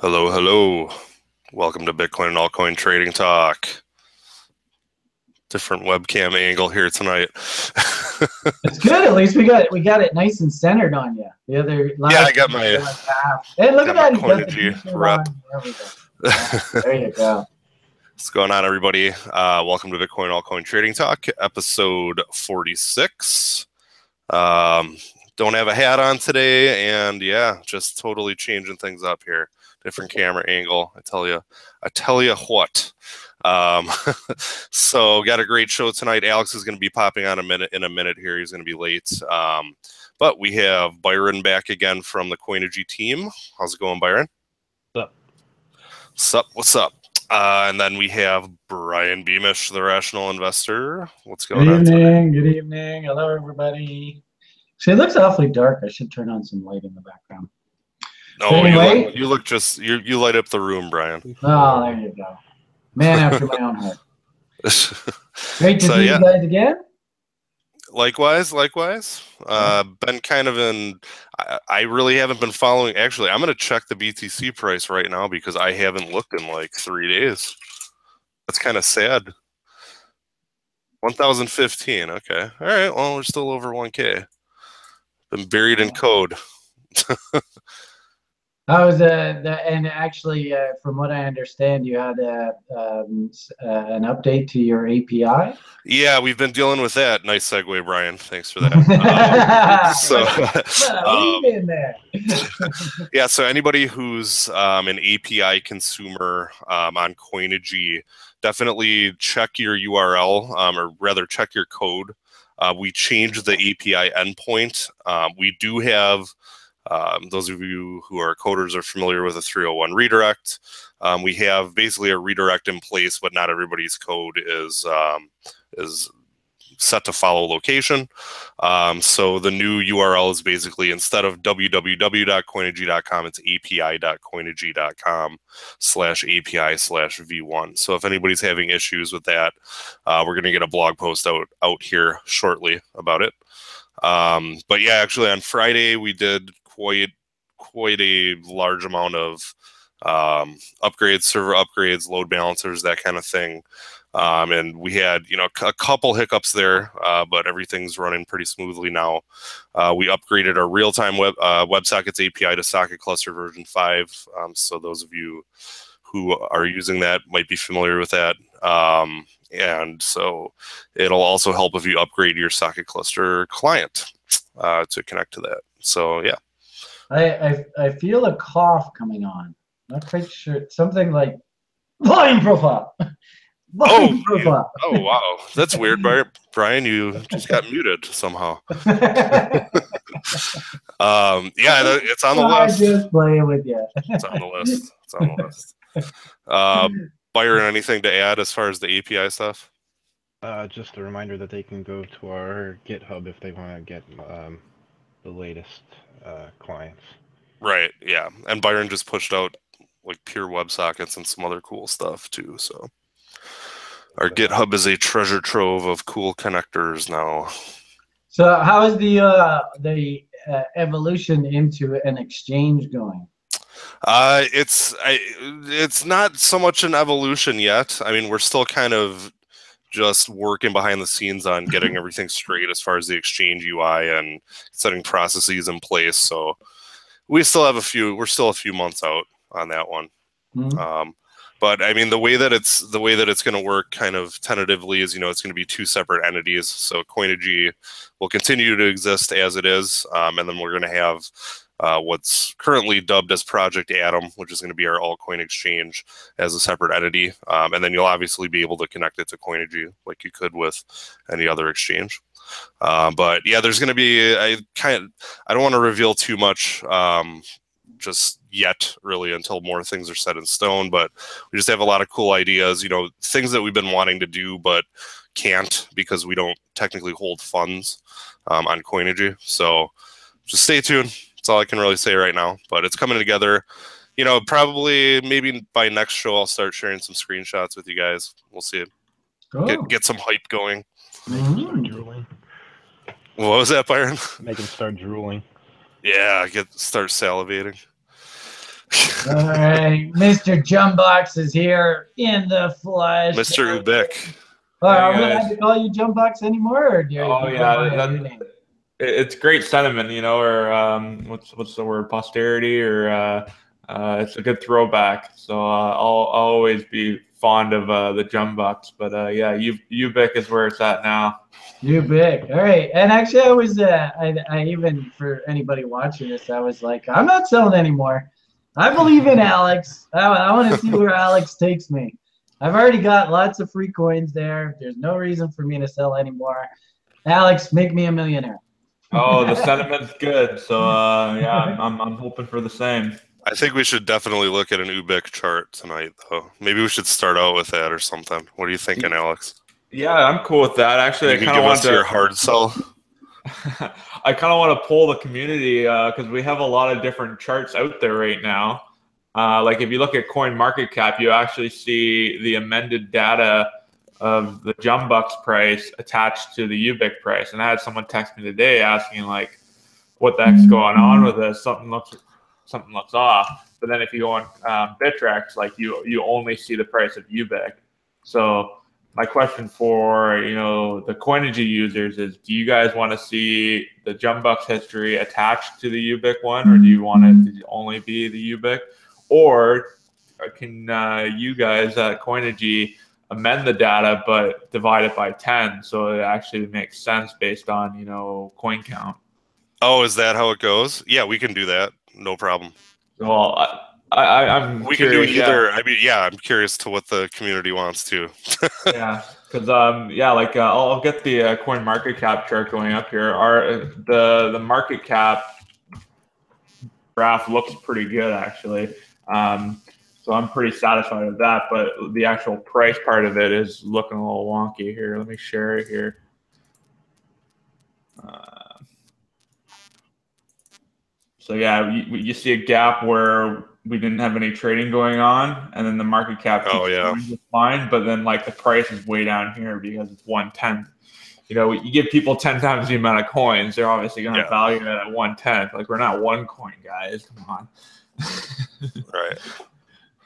Hello, hello. Welcome to Bitcoin and Altcoin Trading Talk. Different webcam angle here tonight. It's good. At least we got we got it nice and centered on you. The other Yeah, I got my- Hey, look at that. my He got the Coinigy rep. There we go. There you go. What's going on, everybody? Uh, welcome to Bitcoin Altcoin Trading Talk, episode 46. Um, don't have a hat on today, and yeah, just totally changing things up here. Different camera angle. I tell you, I tell you what. Um, so got a great show tonight. Alex is going to be popping on a minute in a minute here. He's going to be late. Um, but we have Byron back again from the Coinigy team. How's it going, Byron? Sup? Sup? What's up? Uh, and then we have Brian Beamish, the rational investor. What's Good going on today? evening. Good evening. Hello, everybody. See, it looks awfully dark. I should turn on some light in the background. Oh, you Anyway. look, you look just you you light up the room, Brian. Oh, there you go. Man after my own heart. Great to So, see yeah. you guys again. likewise, likewise. Uh, been kind of in. I, I really haven't been following. Actually, I'm going to check the BTC price right now because I haven't looked in like three days. That's kind of sad. 1015. Okay. All right. Well, we're still over 1K. Been buried in code. I was uh, the, and actually, uh, from what I understand, you had a, um, uh, an update to your API. Yeah, we've been dealing with that. Nice segue, Brian. Thanks for that. Um, so, Well, um, there. yeah, so anybody who's um, an API consumer um, on Coinigy, definitely check your URL, um, or rather check your code. Uh, we changed the API endpoint. Um, we do have um, those of you who are coders are familiar with a 301 redirect. Um, we have basically a redirect in place, but not everybody's code is um, is set to follow location. Um, so the new URL is basically instead of www.coinigy.com, it's api.coinigy.com slash API slash V1. So if anybody's having issues with that, uh, we're going to get a blog post out, out here shortly about it. Um, but yeah, actually on Friday we did quite quite a large amount of um, upgrades, server upgrades, load balancers, that kind of thing. Um, and we had, you know, a couple hiccups there, uh, but everything's running pretty smoothly now. Uh, we upgraded our real-time web uh, WebSockets API to Socket Cluster version five. Um, so those of you who are using that might be familiar with that. Um, and so it'll also help if you upgrade your Socket Cluster client uh, to connect to that. So yeah, I, I I feel a cough coming on. Not quite sure. Something like volume profile. Volume you- profile. Oh wow, that's weird, Brian. You just got muted somehow. Um, yeah, it's on the I'm list. just playing with you. It's on the list. It's on the list. Um, Byron, anything to add as far as the API stuff? Uh, just a reminder that they can go to our GitHub if they want to get um, the latest uh, clients. Right. Yeah, and Byron just pushed out like pure WebSockets and some other cool stuff too. So our GitHub is a treasure trove of cool connectors now. So how is the uh, the uh, evolution into an exchange going? Uh, it's I, it's not so much an evolution yet. I mean, we're still kind of just working behind the scenes on getting everything straight as far as the exchange UI and setting processes in place. So we still have a few. We're still a few months out on that one. Hmm? Um, but I mean, the way that it's the way that it's going to work, kind of tentatively, is you know it's going to be two separate entities. So Coinigy will continue to exist as it is, um, and then we're going to have uh, what's currently dubbed as Project Atom, which is going to be our altcoin exchange as a separate entity, um, and then you'll obviously be able to connect it to Coinigy like you could with any other exchange. Uh, but yeah, there's going to be I kind of I don't want to reveal too much. Um, just yet really until more things are set in stone but we just have a lot of cool ideas you know things that we've been wanting to do but can't because we don't technically hold funds um, on coinigy so just stay tuned all i can really say right now but it's coming together you know probably maybe by next show i'll start sharing some screenshots with you guys we'll see Cool. get, oh. get some hype going Make them start mm. drooling. what was that byron Make them start drooling. Yeah, get start salivating. All right, Mr. Jumbucks is here in the flesh. Mr. Ubiq. Oh, are we Hey, guys. allowed to call you Jumbucks anymore? Or do you Oh, yeah, go that- your name? It- It's great sentiment, you know, or um, what's what's the word, posterity, or uh, uh, it's a good throwback. So uh, I'll, I'll always be fond of uh, the Jumbucks, but uh, yeah, U- Ubiq is where it's at now. You big. All right. And actually, I was, I, I even, for anybody watching this, I was like, I'm not selling anymore. I believe in Alex. I, I want to see where Alex takes me. I've already got lots of free coins there. There's no reason for me to sell anymore. Alex, make me a millionaire. Oh, the sentiment's good. So uh, yeah, I'm, I'm, I'm hoping for the same. I think we should definitely look at an Ubiq chart tonight, though. Maybe we should start out with that or something. What are you thinking, Alex? Yeah, I'm cool with that. Actually, I You can kind of want to. your hard sell. I kind of want to pull the community because we have a lot of different charts out there right now. Uh, like if you look at Coin Market Cap, you actually see the amended data of the Jumbucks price attached to the Ubiq price. And I had someone text me today asking like, "What the heck's going on with this? Something looks something looks off." But then if you go on um, Bittrex, like you you only see the price of Ubiq. So my question for you know the Coinigy users is: Do you guys want to see the Jumbucks history attached to the Ubiq one, or do you want it to only be the Ubiq, or can uh, you guys at Coinigy amend the data but divide it by ten so it actually makes sense based on you know coin count? Oh, is that how it goes? Yeah, we can do that. No problem. Well, I, I, I'm We can do curious, yeah. either. I mean, yeah, I'm curious to what the community wants to. yeah because um yeah like uh, I'll, I'll get the uh, coin market cap chart going up here our uh, the the market cap graph looks pretty good actually um so i'm pretty satisfied with that but the actual price part of it is looking a little wonky here let me share it here uh, so yeah you, you see a gap where we didn't have any trading going on and then the market cap Oh, yeah. fine but then like the price is way down here because it's one tenth. you know you give people 10 times the amount of coins they're obviously going to Yeah. value it at one tenth. like we're not one coin guys come on Right.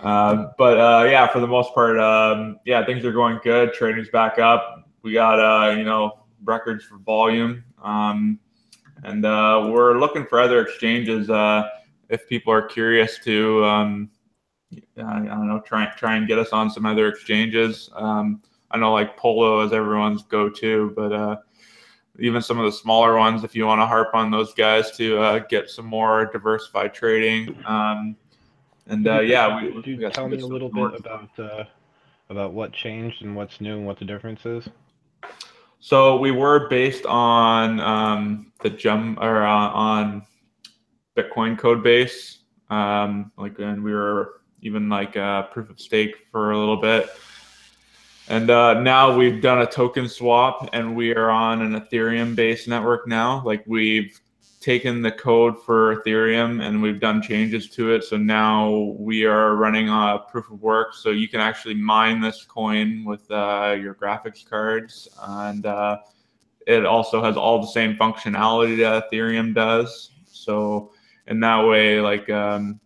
Um, but uh, yeah, for the most part, um, yeah, things are going good. Trading's back up. We got uh, you know records for volume, um, and uh, we're looking for other exchanges. Uh, if people are curious to, um, I don't know, try try and get us on some other exchanges. Um, I know like Polo is everyone's go-to, but uh, even some of the smaller ones, if you want to harp on those guys to uh, get some more diversified trading. And uh, yeah, we, Could we you got tell me a little bit about uh, about what changed and what's new and what the difference is? So we were based on um, the jump or uh, on Bitcoin code base, um, like, and we were even like uh, proof of stake for a little bit. And uh, now we've done a token swap, and we are on an Ethereum-based network now. Like we've taken the code for Ethereum and we've done changes to it. So now we are running a proof of work. So you can actually mine this coin with uh, your graphics cards, and uh, it also has all the same functionality that Ethereum does. So in that way, like um,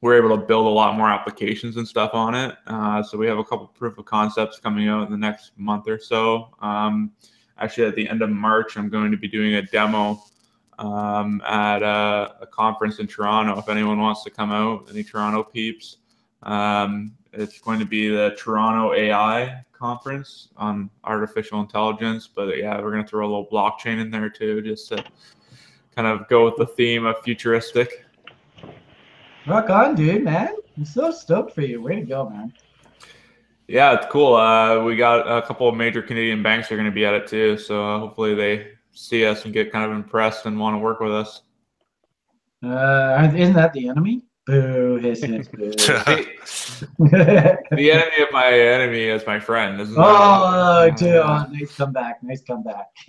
we're able to build a lot more applications and stuff on it. Uh, so we have a couple proof of concepts coming out in the next month or so. Um, actually, at the end of March, I'm going to be doing a demo um, at a, a conference in Toronto. If anyone wants to come out, any Toronto peeps, um, it's going to be the Toronto AI conference on artificial intelligence. But yeah, we're going to throw a little blockchain in there too, just to kind of go with the theme of futuristic. Rock on, dude, man. I'm so stoked for you. Way to go, man. Yeah, it's cool. Uh, we got a couple of major Canadian banks are going to be at it too, so hopefully they see us and get kind of impressed and want to work with us. Uh, isn't that the enemy? Boo, hiss, hiss, boo. the enemy of my enemy is my friend. Isn't that- oh, dude, oh, nice comeback. Nice comeback.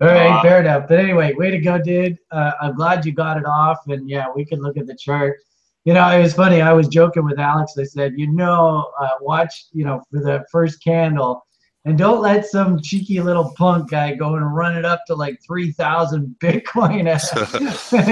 All right, Uh, fair enough. But anyway, way to go, dude. Uh, I'm glad you got it off. And yeah, we can look at the chart. You know, it was funny. I was joking with Alex. I said, you know, uh, watch, you know, for the first candle, And don't let some cheeky little punk guy go and run it up to like 3,000 Bitcoin,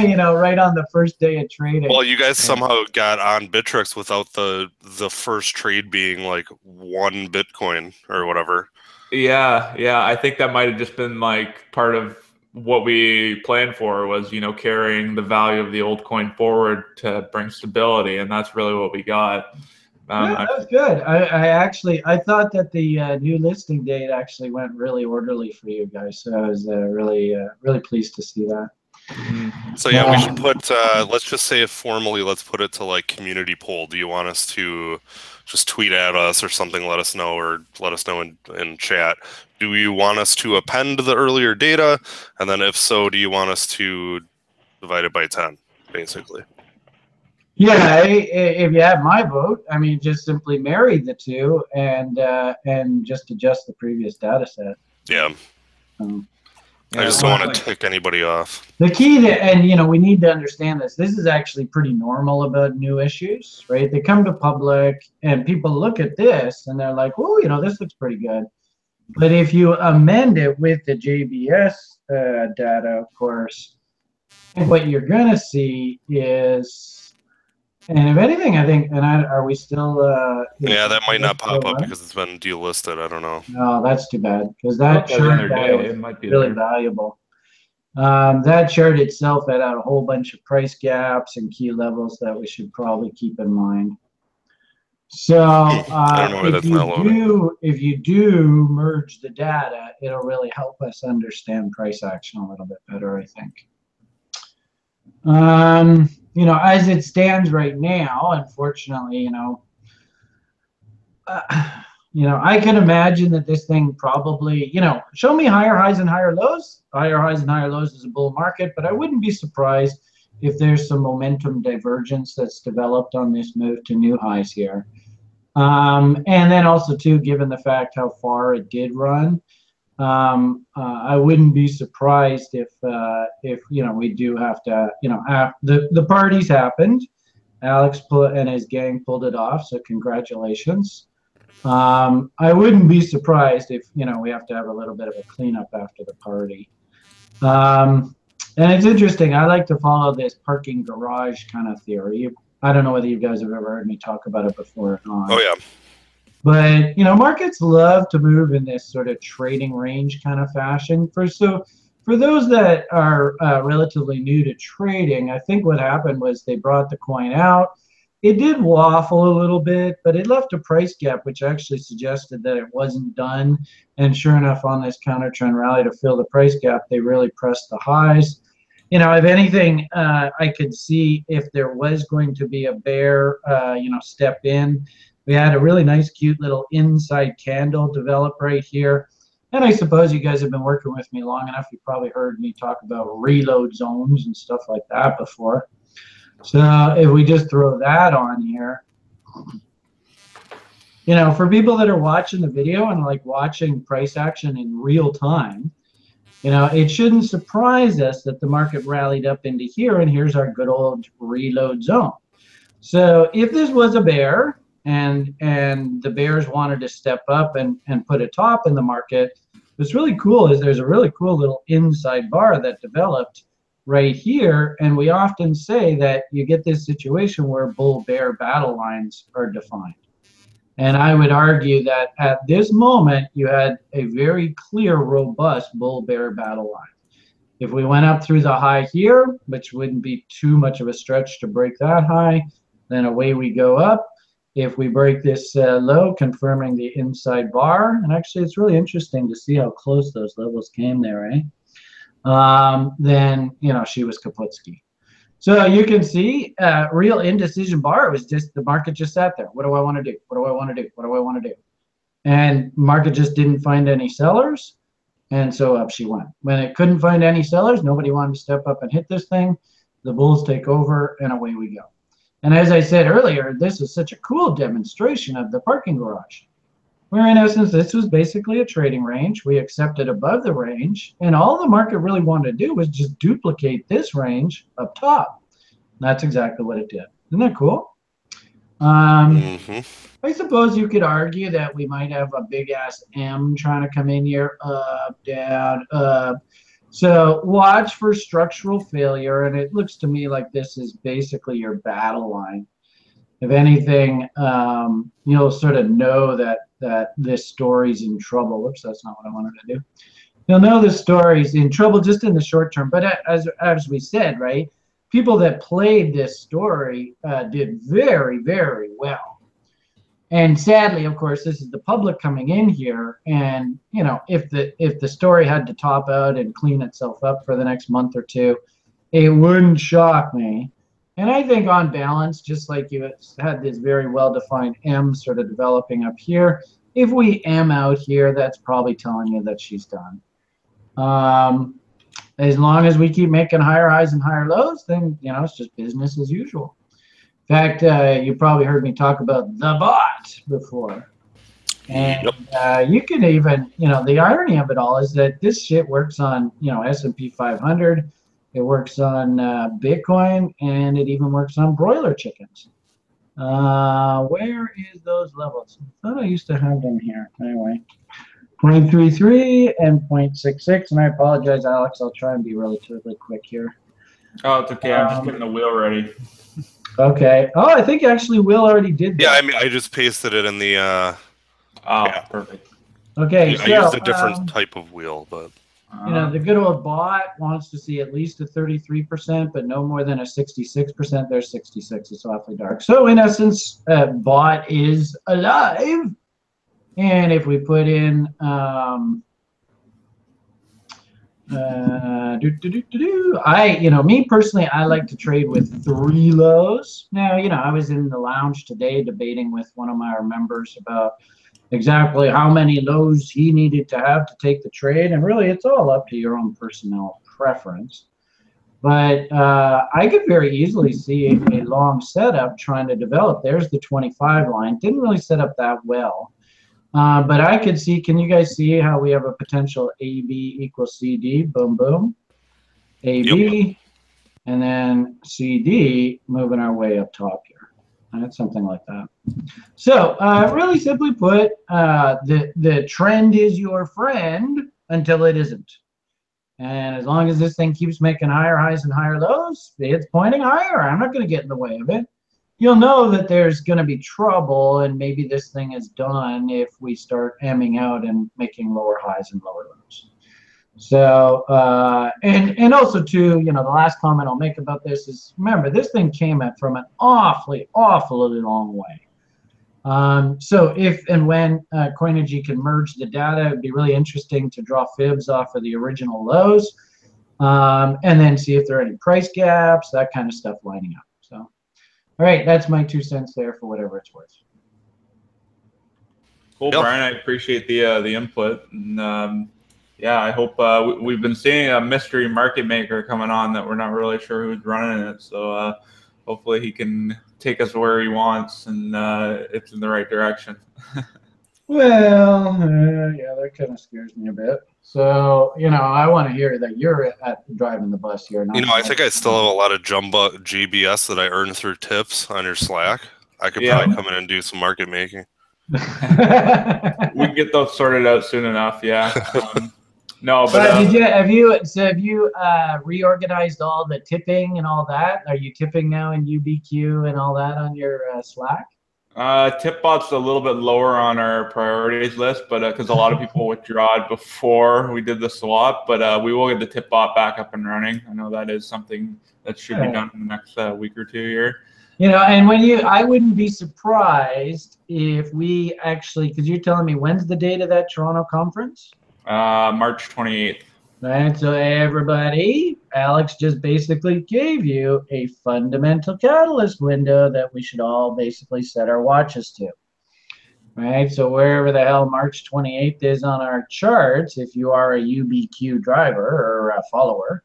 you know, right on the first day of trading. Well, you guys somehow got on Bittrex without the the first trade being like one Bitcoin or whatever. Yeah, yeah. I think that might have just been like part of what we planned for was, you know, carrying the value of the old coin forward to bring stability, and that's really what we got. Um, yeah, that was good. I, I, actually I thought that the uh, new listing date actually went really orderly for you guys. So I was uh, really uh, really pleased to see that. Mm-hmm. So yeah, we should put. Uh, let's just say formally. Let's put it to like community poll. Do you want us to just tweet at us or something? Let us know or let us know in, in chat. Do you want us to append the earlier data? And then if so, do you want us to divide it by ten, basically? Yeah, if you have my vote, I mean, just simply marry the two and uh, and just adjust the previous data set. Yeah. Um, I just don't want to tick anybody off. The key to, and you know, we need to understand this. This is actually pretty normal about new issues, right? They come to public and people look at this and they're like, oh, you know, this looks pretty good. But if you amend it with the JBS uh, data, of course, what you're going to see is and if anything, I think, and I, are we still? Uh, yeah, that might not pop up because it's been delisted. I don't know. No, that's too bad because that chart it might be really there. valuable. Um, that chart itself had out a whole bunch of price gaps and key levels that we should probably keep in mind. So uh, if you do if you do merge the data, it'll really help us understand price action a little bit better, I think. Um, you know, as it stands right now, unfortunately, you know, uh, you know, I can imagine that this thing probably, you know, show me higher highs and higher lows. Higher highs and higher lows is a bull market, but I wouldn't be surprised if there's some momentum divergence that's developed on this move to new highs here. Um, and then also too, given the fact how far it did run, um, uh, I wouldn't be surprised if uh, if you know we do have to you know have, the the parties happened. Alex and his gang pulled it off, so congratulations. Um, I wouldn't be surprised if you know we have to have a little bit of a cleanup after the party. Um, and it's interesting. I like to follow this parking garage kind of theory. I don't know whether you guys have ever heard me talk about it before or not. Oh yeah. But you know, markets love to move in this sort of trading range kind of fashion. For so for those that are uh, relatively new to trading, I think what happened was they brought the coin out. It did waffle a little bit, but it left a price gap, which actually suggested that it wasn't done. And sure enough, on this counter trend rally to fill the price gap, they really pressed the highs. You know, if anything, uh, I could see if there was going to be a bear, uh, you know, step in we had a really nice, cute little inside candle develop right here. And I suppose you guys have been working with me long enough. You probably heard me talk about reload zones and stuff like that before. So if we just throw that on here, you know, for people that are watching the video and like watching price action in real time, you know, it shouldn't surprise us that the market rallied up into here and here's our good old reload zone. So if this was a bear, and and the bears wanted to step up and and put a top in the market. What's really cool is there's a really cool little inside bar that developed right here. And we often say that you get this situation where bull bear battle lines are defined. And i would argue that at this moment you had a very clear robust bull bear battle line. If we went up through the high here which wouldn't be too much of a stretch to break that high then away we go up if we break this uh, low, confirming the inside bar, and actually it's really interesting to see how close those levels came there, eh? Um, then, you know, she was Kaputski. So you can see uh, real indecision bar it was just the market just sat there. What do I want to do? What do I want to do? What do I want to do? And market just didn't find any sellers. And so up she went. When it couldn't find any sellers, nobody wanted to step up and hit this thing. The bulls take over and away we go. And as I said earlier, this is such a cool demonstration of the parking garage. Where in essence, this was basically a trading range. We accepted above the range, and all the market really wanted to do was just duplicate this range up top. That's exactly what it did. Isn't that cool? Um, hmm I suppose you could argue that we might have a big ass M trying to come in here, up, down, up. So watch for structural failure, and it looks to me like this is basically your battle line. If anything, um, you'll sort of know that that this story's in trouble. Whoops, that's not what I wanted to do. You'll know the story's in trouble just in the short term. But as as we said, right, people that played this story uh, did very very well. And sadly, of course, this is the public coming in here, and you know, if the if the story had to top out and clean itself up for the next month or two, it wouldn't shock me. And I think on balance, just like you had this very well-defined M sort of developing up here, if we M out here, that's probably telling you that she's done. Um, as long as we keep making higher highs and higher lows, then you know it's just business as usual. In fact, uh, you probably heard me talk about the bot before. And Yep. uh, you can even, you know, the irony of it all is that this shit works on, you know, S&P 500. It works on uh, Bitcoin, and it even works on broiler chickens. Uh, where is those levels? I thought I used to have them here. Anyway, 0.33 and 0.66. And I apologize, Alex. I'll try and be relatively quick here. Oh, it's okay. I'm just Um, getting the wheel ready. Okay. Oh, I think actually Will already did that. Yeah, I mean, I just pasted it in the. Uh, Oh, yeah. perfect. Okay, I so used a different um, type of wheel, but you know the good old bot wants to see at least a 33%, but no more than a 66%. There's 66. It's awfully dark. So in essence, uh, bot is alive. And if we put in um, uh, do, do, do, do, do. I, you know, me personally, I like to trade with three lows. Now, you know, I was in the lounge today debating with one of my members about exactly how many lows he needed to have to take the trade. And really, it's all up to your own personal preference. But uh, I could very easily see a long setup trying to develop. There's the 25 line. Didn't really set up that well. Uh, but I could see, can you guys see how we have a potential AB equals CD? Boom, boom. AB, and then CD moving our way up top here. That's something like that. So, uh, really simply put, uh, the, the trend is your friend until it isn't. And as long as this thing keeps making higher highs and higher lows, it's pointing higher. I'm not going to get in the way of it. You'll know that there's going to be trouble, and maybe this thing is done if we start emming out and making lower highs and lower lows. So, uh, and and also too, you know, the last comment I'll make about this is remember this thing came at from an awfully, awfully long way. Um, so if and when uh, can merge the data, it'd be really interesting to draw fibs off of the original lows, um, and then see if there are any price gaps, that kind of stuff lining up. So, all right, that's my two cents there for whatever it's worth. Cool, Yep. Brian. I appreciate the uh, the input, and um, yeah, I hope uh, we, we've been seeing a mystery market maker coming on that we're not really sure who's running it. So uh, hopefully he can take us where he wants, and uh, it's in the right direction. Well, uh, yeah, that kind of scares me a bit. So, you know, I want to hear that you're at driving the bus here. not you know, I think I still have a lot of jumbo GBS that I earned through tips on your Slack. I could Yeah. probably come in and do some market making. we can get those sorted out soon enough. Yeah. Um, no, but But uh, did you have you so have you uh, reorganized all the tipping and all that? Are you tipping now in UBQ and all that on your uh, Slack? Uh, Tipbot's a little bit lower on our priorities list, but because a lot of people withdrawed before we did the swap, but uh, we will get the Tipbot back up and running. I know that is something that should be done in the next uh, week or two here. You know, and when you, I wouldn't be surprised if we actually, because you're telling me when's the date of that Toronto conference? Uh, March 28th. Right, so everybody, Alex just basically gave you a fundamental catalyst window that we should all basically set our watches to. Right, so wherever the hell March 28th is on our charts, if you are a UBQ driver or a follower,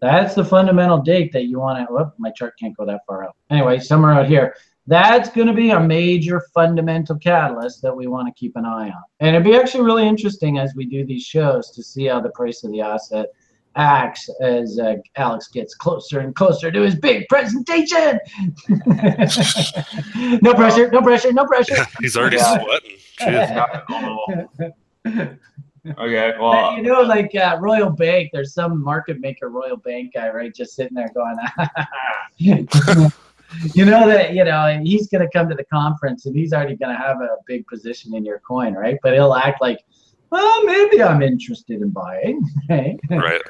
that's the fundamental date that you want to. Whoop, my chart can't go that far out. Anyway, somewhere out here. That's going to be a major fundamental catalyst that we want to keep an eye on. And it'd be actually really interesting as we do these shows to see how the price of the asset acts as uh, Alex gets closer and closer to his big presentation. no pressure, no pressure, no pressure. He's already sweating. Jeez. okay, But well, you know, like uh, Royal Bank, there's some market maker Royal Bank guy, right? Just sitting there going, you know that you know, he's gonna come to the conference and he's already gonna have a big position in your coin, right? But he'll act like, well, maybe I'm interested in buying. Right? Right.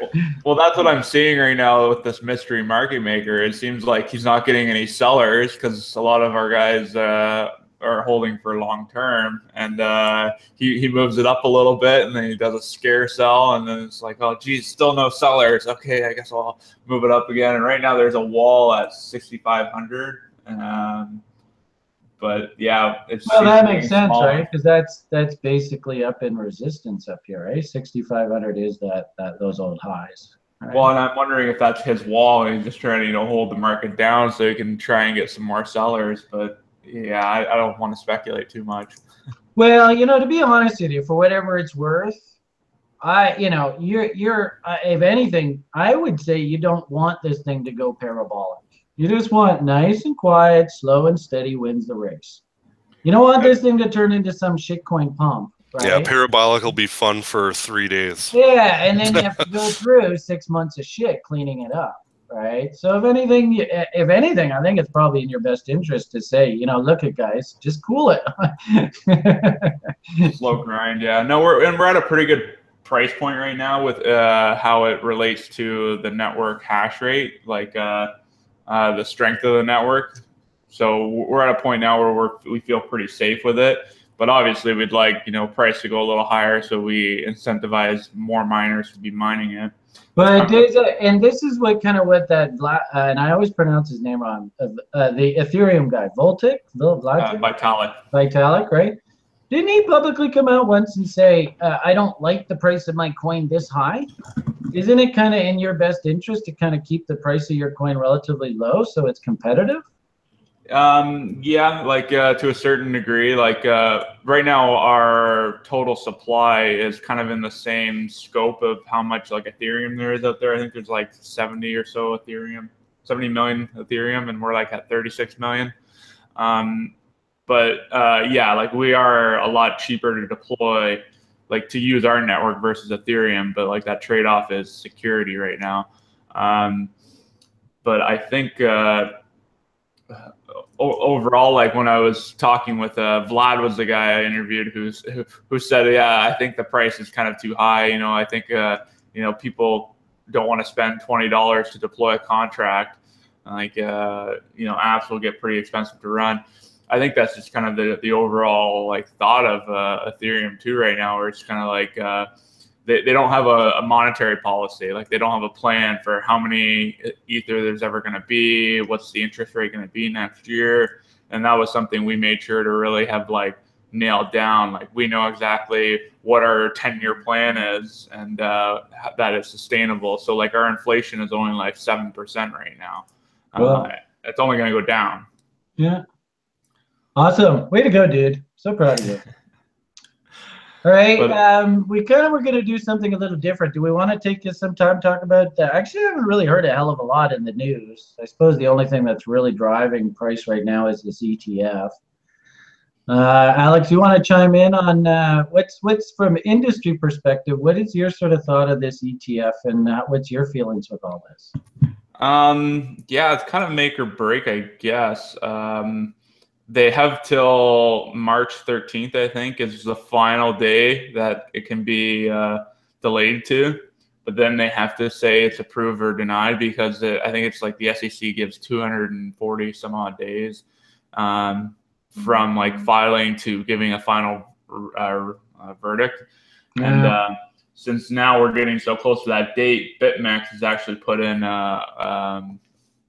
well, that's what I'm seeing right now with this mystery market maker. It seems like he's not getting any sellers because a lot of our guys uh, are holding for long term, and uh, he he moves it up a little bit, and then he does a scare sell, and then it's like, oh, geez, still no sellers. Okay, I guess I'll move it up again. And right now there's a wall at 6,500. Um, but yeah, it's Well, that makes sense, right? Because that's that's basically up in resistance up here, right? 6,500 is that that those old highs. right? Well, and I'm wondering if that's his wall, and he's just trying to, you know, hold the market down so he can try and get some more sellers. But yeah, I, I don't want to speculate too much. Well, you know, to be honest with you, for whatever it's worth, I, you know, you're, you're, uh, if anything, I would say you don't want this thing to go parabolic. You just want nice and quiet, slow and steady wins the race. You don't want this thing to turn into some shitcoin pump, right? Yeah, parabolic will be fun for three days. Yeah, and then you have to go through six months of shit cleaning it up, right? So if anything, if anything, I think it's probably in your best interest to say, you know, look at guys, just cool it. Slow grind, yeah. No, we're and we're at a pretty good price point right now with uh, how it relates to the network hash rate, like uh, uh, the strength of the network. So we're at a point now where we're we feel pretty safe with it. But obviously, we'd like you know price to go a little higher, so we incentivize more miners to be mining it. But there's a, and this is what kind of what that Vla- uh, and I always pronounce his name wrong. Uh, uh, the Ethereum guy, Voltic, Uh, Vitalik. Vitalik, right? Didn't he publicly come out once and say, uh, "I don't like the price of my coin this high"? Isn't it kind of in your best interest to kind of keep the price of your coin relatively low so it's competitive? Um, yeah, like uh, to a certain degree. Like uh, right now, our total supply is kind of in the same scope of how much like Ethereum there is out there. I think there's like 70 or so Ethereum, 70 million Ethereum, and we're like at 36 million. Um, but uh, yeah, like we are a lot cheaper to deploy, like to use our network versus Ethereum. But like that trade off is security right now. Um, but I think. Uh, overall, like when I was talking with uh, Vlad was the guy I interviewed who's who, who said, yeah, I think the price is kind of too high. You know, I think uh, you know people don't want to spend twenty dollars to deploy a contract. Like uh, you know, apps will get pretty expensive to run. I think that's just kind of the the overall like thought of uh, Ethereum too right now, where it's kind of like. Uh, they, they don't have a, a monetary policy. Like they don't have a plan for how many ether there's ever going to be, what's the interest rate going to be next year, and that was something we made sure to really have like nailed down. Like we know exactly what our 10 year plan is, and uh, that is sustainable. So like our inflation is only like seven percent right now. Wow. Uh, it's only going to go down. Yeah. Awesome. Way to go, dude. So proud of you. All right. But- um, we kind of were going to do something a little different. Do we want to take just some time to talk about? Uh, actually, I haven't really heard a hell of a lot in the news. I suppose the only thing that's really driving price right now is this ETF. Uh, Alex, you want to chime in on uh, what's what's from industry perspective? What is your sort of thought of this ETF, and uh, what's your feelings with all this? Um, yeah, it's kind of make or break, I guess. Um, they have till March 13th, I think, is the final day that it can be uh, delayed to. But then they have to say it's approved or denied because it, I think it's like the SEC gives 240 some odd days um, from like filing to giving a final uh, uh, verdict. And Yeah. uh, since now we're getting so close to that date, BitMEX has actually put in a, um,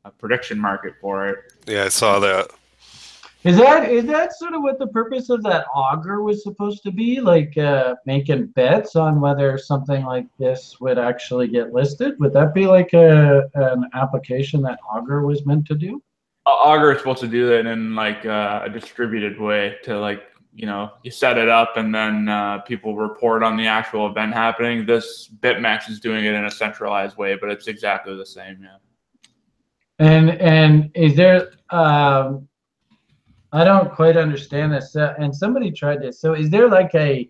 a prediction market for it. Yeah, I saw that. Is that is that sort of what the purpose of that Augur was supposed to be? Like uh, making bets on whether something like this would actually get listed? Would that be like a an application that Augur was meant to do? Augur is supposed to do that in like uh, a distributed way to like you know you set it up and then uh, people report on the actual event happening. This BitMEX is doing it in a centralized way, but it's exactly the same. Yeah. And and is there? Um, I don't quite understand this. Uh, and somebody tried this. So is there like a?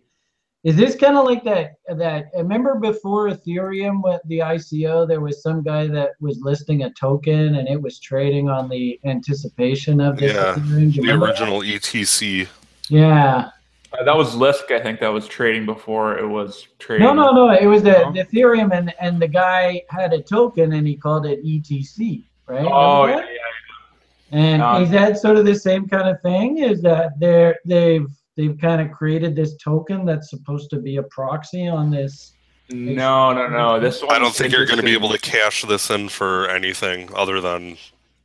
Is this kind of like that? That remember before Ethereum with the ICO, there was some guy that was listing a token and it was trading on the anticipation of this. Yeah, Ethereum. The remember original ETC. Yeah. Uh, that was Lisk, I think, that was trading before it was trading. No, no, no. It was the, the Ethereum, and and the guy had a token and he called it ETC, right? Oh, yeah, yeah. And Uh, is that sort of the same kind of thing? Is that they're they've they've kind of created this token that's supposed to be a proxy on this? No, no, no. This I don't think you're going to be able to cash this in for anything other than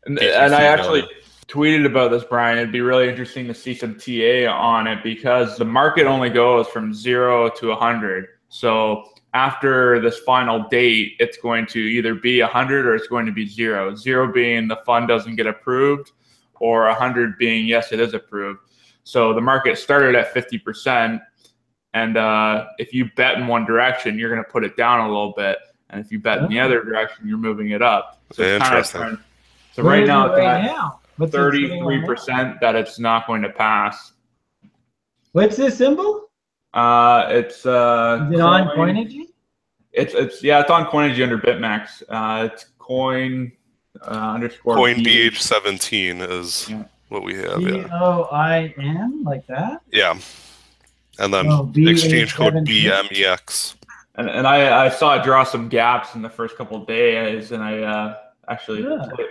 And, and I actually tweeted about this, Brian. It'd be really interesting to see some TA on it because the market only goes from zero to a 100. So after this final date, it's going to either be 100 or it's going to be zero. Zero being the fund doesn't get approved, or 100 being yes, it is approved. So the market started at 50%. And uh, if you bet in one direction, you're going to put it down a little bit. And if you bet in the other direction, you're moving it up. So it's kind of Interesting. so Where right now, it's right at now, What's it sitting on thirty-three now? percent that it's not going to pass. What's this symbol? Uh, it's uh, Is it on coin- Coinigy? It's it's yeah, it's on Coinigy under BitMEX. Uh, it's coin uh, underscore Coin B. BH17 is Yeah. what we have. B Yeah. O I N like that. Yeah. And then Oh, exchange code BH17. BMEX. And and I I saw it draw some gaps in the first couple of days, and I uh, actually Yeah. put,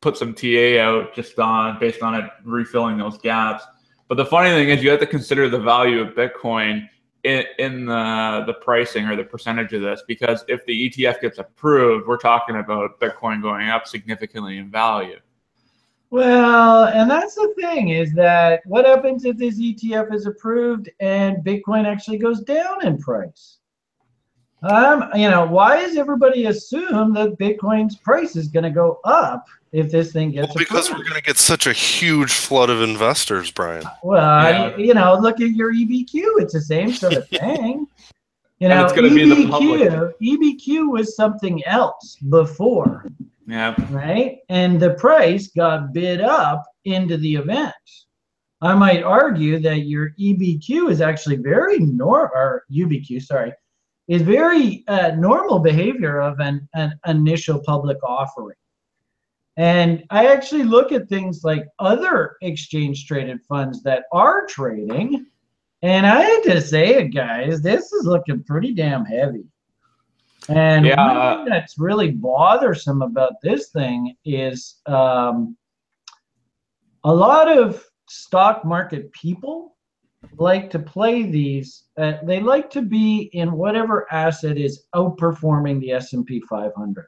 put some TA out just on based on it refilling those gaps. But the funny thing is, you have to consider the value of Bitcoin in, in the the pricing or the percentage of this, because if the ETF gets approved, we're talking about Bitcoin going up significantly in value. Well, and that's the thing is that what happens if this ETF is approved and Bitcoin actually goes down in price? Um, you know, why does everybody assume that Bitcoin's price is going to go up if this thing gets Well, because we're going to get such a huge flood of investors, Brian. Well, Yeah. you, you know, look at your EBQ; it's the same sort of thing. You know, it's gonna be the EBQ, EBQ was something else before. Yeah. right? And the price got bid up into the event. I might argue that your EBQ is actually very nor or UBQ, sorry, is very uh, normal behavior of an, an initial public offering. And I actually look at things like other exchange traded funds that are trading. And I had to say it, guys, this is looking pretty damn heavy. And Yeah, one uh, thing that's really bothersome about this thing is um, a lot of stock market people like to play these. Uh, they like to be in whatever asset is outperforming the S&P 500.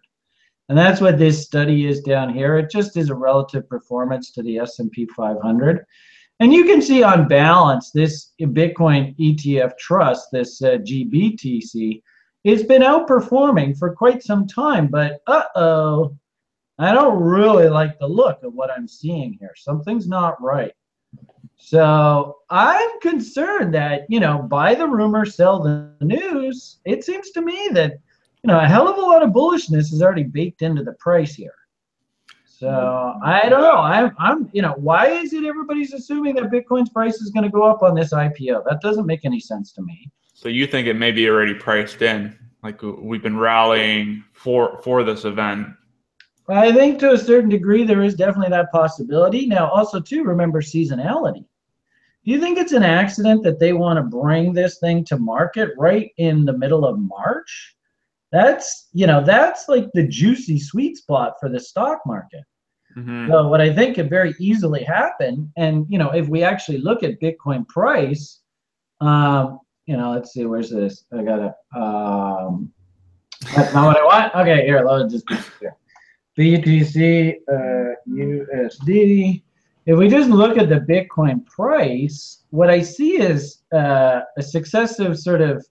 And that's what this study is down here. It just is a relative performance to the S&P 500. And you can see on balance, this Bitcoin ETF trust, this uh, GBTC, it's been outperforming for quite some time. But uh-oh, I don't really like the look of what I'm seeing here. Something's not right. So I'm concerned that, you know, buy the rumor, sell the news. It seems to me that, you know, a hell of a lot of bullishness is already baked into the price here. So I don't know. I'm, I'm, you know, why is it everybody's assuming that Bitcoin's price is going to go up on this IPO? That doesn't make any sense to me. So you think it may be already priced in? Like we've been rallying for for this event. I think to a certain degree there is definitely that possibility. Now, also too, remember seasonality. Do you think it's an accident that they want to bring this thing to market right in the middle of March? That's you know that's like the juicy sweet spot for the stock market. Mhm. So what I think could very easily happen, and you know, if we actually look at Bitcoin price, um, you know, let's see, where's this? I got it. Um, that's not what I want. Okay, here, let me just clear. BTC uh, USD. If we just look at the Bitcoin price, what I see is uh, a successive sort of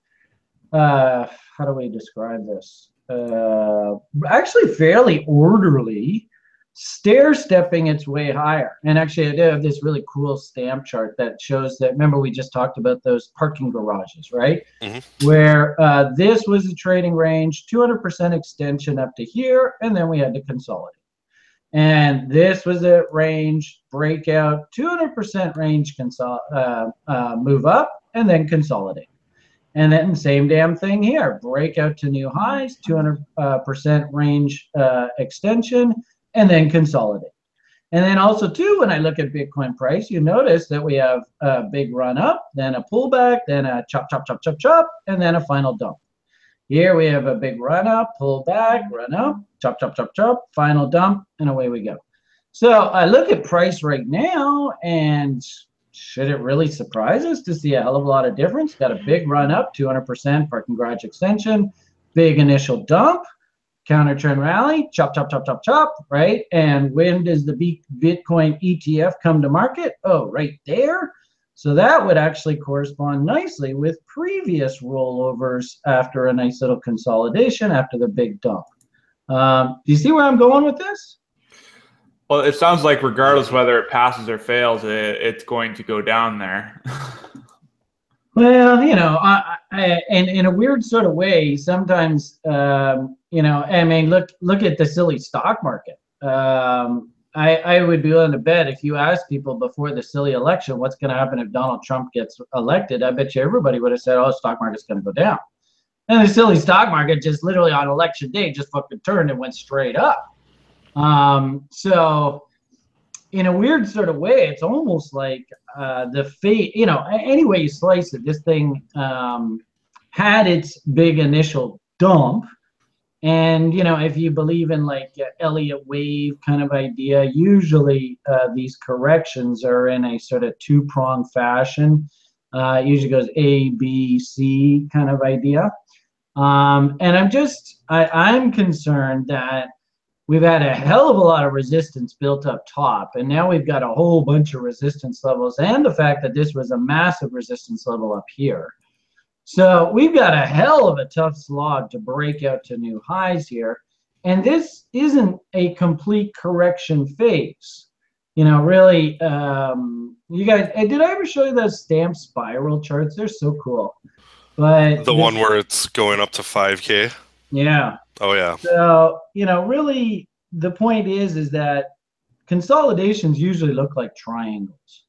uh, how do we describe this? Uh, actually, fairly orderly stair stepping its way higher. And actually, I do have this really cool stamp chart that shows that. Remember, we just talked about those parking garages, right? Mhm. Where uh, this was a trading range, 200% extension up to here, and then we had to consolidate. And this was a range breakout, 200% range consol- uh, uh, move up, and then consolidate. And then same damn thing here, breakout to new highs, 200% range uh, extension, and then consolidate. And then also too, when I look at Bitcoin price, you notice that we have a big run up, then a pullback, then a chop, chop, chop, chop, chop, and then a final dump. Here we have a big run up, pull back, run up, chop, chop, chop, chop, final dump, and away we go. So I look at price right now, and should it really surprise us to see a hell of a lot of difference? Got a big run up, 200% parking garage extension, big initial dump, counter trend rally, chop, chop, chop, chop, chop, right? And when does the Bitcoin ETF come to market? Oh, right there. So that would actually correspond nicely with previous rollovers after a nice little consolidation after the big dump. Um, do you see where I'm going with this? Well, it sounds like regardless whether it passes or fails, it, it's going to go down there. Well, you know, I, I, in in a weird sort of way, sometimes, um, you know, I mean, look look at the silly stock market. Um, I I would be willing to bet if you asked people before the silly election, what's going to happen if Donald Trump gets elected, I bet you everybody would have said, oh, the stock market's going to go down. And the silly stock market just literally on election day just fucking turned and went straight up. Um, so in a weird sort of way, it's almost like uh, the fate, you know, any way you slice it, this thing um, had its big initial dump. And, you know, if you believe in like uh, Elliott wave kind of idea, usually uh, these corrections are in a sort of two pronged fashion. Uh, usually goes A, B, C kind of idea. Um, and I'm just, I, I'm concerned that we've had a hell of a lot of resistance built up top and now we've got a whole bunch of resistance levels and the fact that this was a massive resistance level up here. So we've got a hell of a tough slog to break out to new highs here and this isn't a complete correction phase. You know really um you guys eh, did i ever show you those stamp spiral charts? They're so cool. But The one where it's going up to 5K. yeah Oh yeah. so, you know, really the point is is that consolidations usually look like triangles.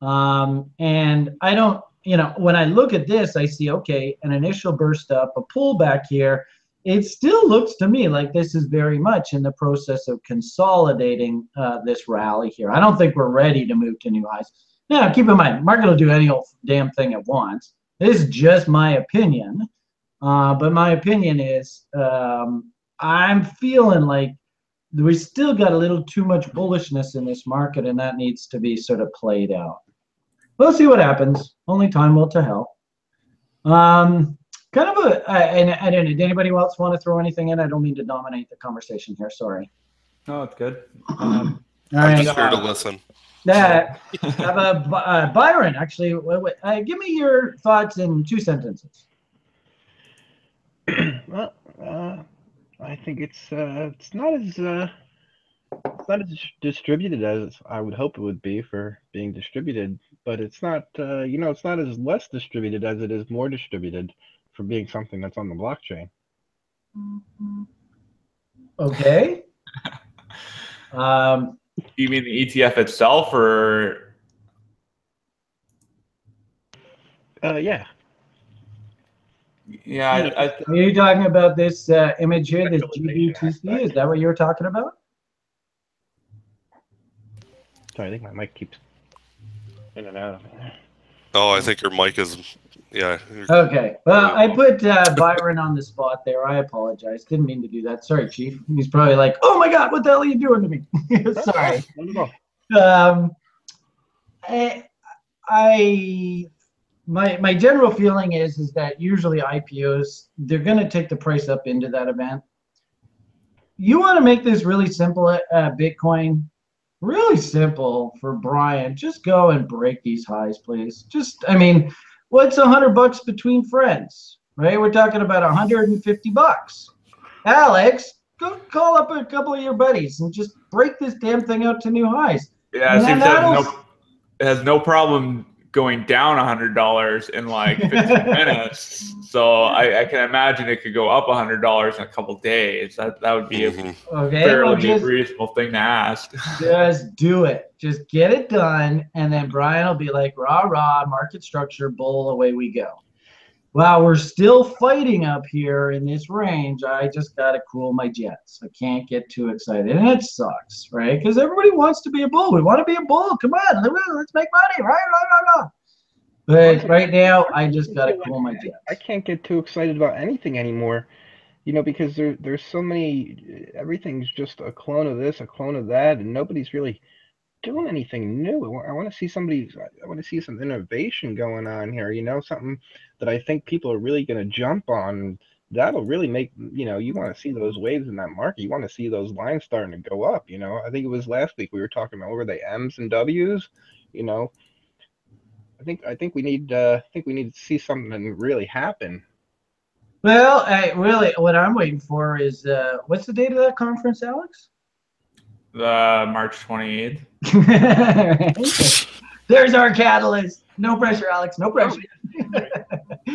Um, and I don't, you know, when I look at this, I see okay, an initial burst up, a pullback here. It still looks to me like this is very much in the process of consolidating uh, this rally here. I don't think we're ready to move to new highs. Now, keep in mind, market will do any old damn thing it wants. This is just my opinion. Uh, but my opinion is um, I'm feeling like we still got a little too much bullishness in this market, and that needs to be sort of played out. We'll see what happens. Only time will tell. Um, kind of a, uh, and I don't know. Did anybody else want to throw anything in? I don't mean to dominate the conversation here. Sorry. no, it's good. Um, I'm right. just here to listen. That have a uh, Byron. Actually, wait, wait, uh, give me your thoughts in two sentences. well, uh, I think it's uh, it's not as uh, it's not as distributed as I would hope it would be for being distributed, but it's not uh, you know it's not as less distributed as it is more distributed for being something that's on the blockchain. Okay. Um, you mean the ETF itself, or Uh, yeah, yeah? I, I, Are you talking about this uh, image here, this GBTC? Is that what you were talking about? sorry, I think my mic keeps in and out. Of me. Oh, I think your mic is. Yeah. Okay. Well, I put uh, Byron on the spot there. I apologize. Didn't mean to do that. Sorry, Chief. He's probably like, "Oh my God, what the hell are you doing to me?" Sorry. Not at all. Um, I, I, my my general feeling is is that usually IPOs they're going to take the price up into that event. You want to make this really simple at uh, Bitcoin, really simple for Brian. Just go and break these highs, please. Just, I mean, what's a hundred bucks between friends, right? We're talking about 150 bucks. Alex, go call up a couple of your buddies and just break this damn thing out to new highs. Yeah, it seems to have that'll- no, it has no problem going down hundred dollars in like 15 minutes. So I, I can imagine it could go up hundred dollars in a couple days. That that would be a. Okay, well, fairly just, reasonable thing to ask. just do it. Just get it done, and then Brian will be like, "Rah rah, market structure, bull, away we go." While we're still fighting up here in this range, I just gotta cool my jets. I can't get too excited, and it sucks, right? Because everybody wants to be a bull. We want to be a bull. Come on, let- let's make money, right? Rah, rah, rah. But right now, I just gotta cool my jets. I can't get too excited about anything anymore, you know, because there there's so many. Everything's just a clone of this, a clone of that, and nobody's really doing anything new. I want to see somebody. I want to see some innovation going on here. You know, something that I think people are really going to jump on. That'll really make you know. You want to see those waves in that market. You want to see those lines starting to go up. You know, I think it was last week we were talking about what were they M's and W's. You know, I think I think we need uh, I think we need to see something really happen. Well, I, really, what I'm waiting for is uh, what's the date of that conference, Alex? The March 28th. There's our catalyst. No pressure, Alex. No pressure.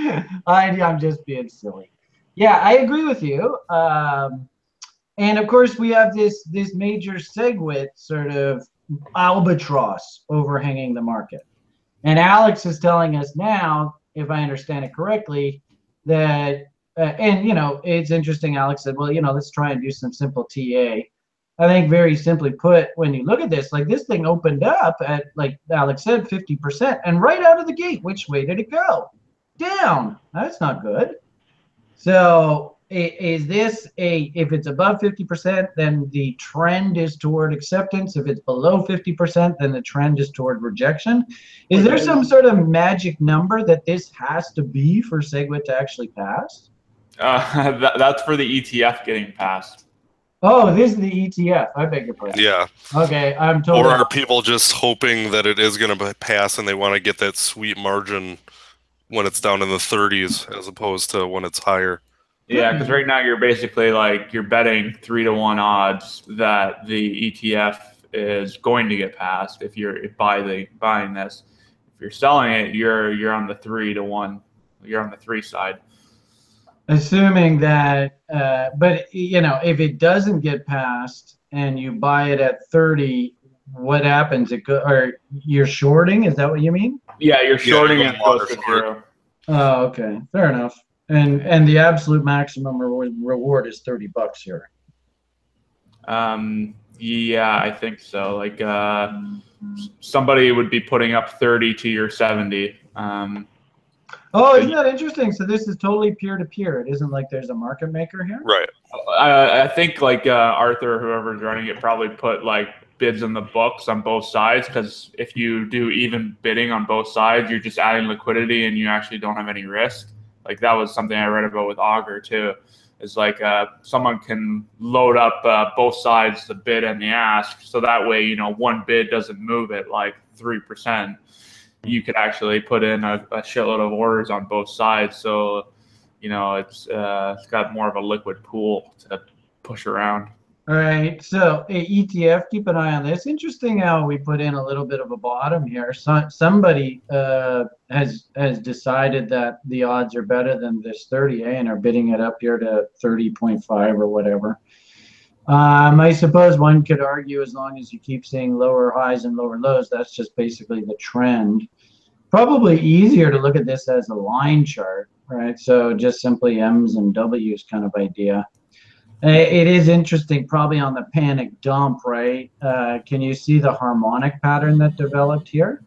I, I'm just being silly. Yeah, I agree with you. Um, and of course, we have this this major SegWit sort of albatross overhanging the market. And Alex is telling us now, if I understand it correctly, that uh, and you know it's interesting. Alex said, "Well, you know, let's try and do some simple TA." I think very simply put, when you look at this, like this thing opened up at, like Alex said, 50%, and right out of the gate, which way did it go? Down. That's not good. So is this a, if it's above 50%, then the trend is toward acceptance. If it's below 50%, then the trend is toward rejection. Is there some sort of magic number that this has to be for SegWit to actually pass? Uh, that, that's for the ETF getting passed. Oh, this is the ETF. I beg your pardon. Yeah. Okay, I'm totally. Or are people just hoping that it is going to pass and they want to get that sweet margin when it's down in the 30s as opposed to when it's higher? Yeah, because hmm. right now you're basically like you're betting three to one odds that the ETF is going to get passed if you're if buy the buying this. If you're selling it, you're you're on the three to one. You're on the three side. Assuming that uh, but you know if it doesn't get passed and you buy it at 30 what happens? It go or you're shorting? Is that what you mean? Yeah, you're shorting you it go goes to short. oh okay. Fair enough. And and the absolute maximum reward, reward is 30 bucks here. Um, yeah, I think so. Like uh, somebody would be putting up thirty to your seventy. Um, oh isn't that interesting so this is totally peer-to-peer it isn't like there's a market maker here Right. I, I think like uh, Arthur, whoever's running it, probably put like bids in the books on both sides because if you do even bidding on both sides, you're just adding liquidity and you actually don't have any risk. Like that was something I read about with Augur too. Is like uh, someone can load up uh, both sides, the bid and the ask, so that way you know one bid doesn't move it like three percent. You could actually put in a, a shitload of orders on both sides, so you know it's uh, it's got more of a liquid pool to push around. All right, so ETF, keep an eye on this. Interesting how we put in a little bit of a bottom here. So, somebody uh, has has decided that the odds are better than this 30A and are bidding it up here to 30.5 or whatever. Um, I suppose one could argue as long as you keep seeing lower highs and lower lows, that's just basically the trend. Probably easier to look at this as a line chart, right? So just simply M's and W's kind of idea. Uh, It is interesting, probably on the panic dump, right? Uh, can you see the harmonic pattern that developed here?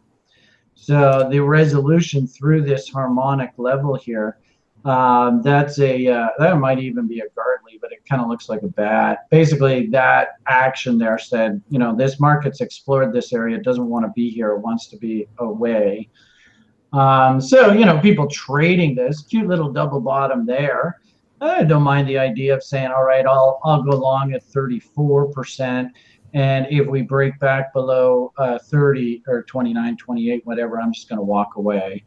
So the resolution through this harmonic level here, um, that's a uh, that might even be a Gartley, but it kind of looks like a bat. Basically, that action there said, you know, this market's explored this area, doesn't want to be here, wants to be away. Um, so you know, people trading this cute little double bottom there. I don't mind the idea of saying, all right, I'll I'll go long at 34%. And if we break back below uh, 30 or 29, 28, whatever, I'm just going to walk away.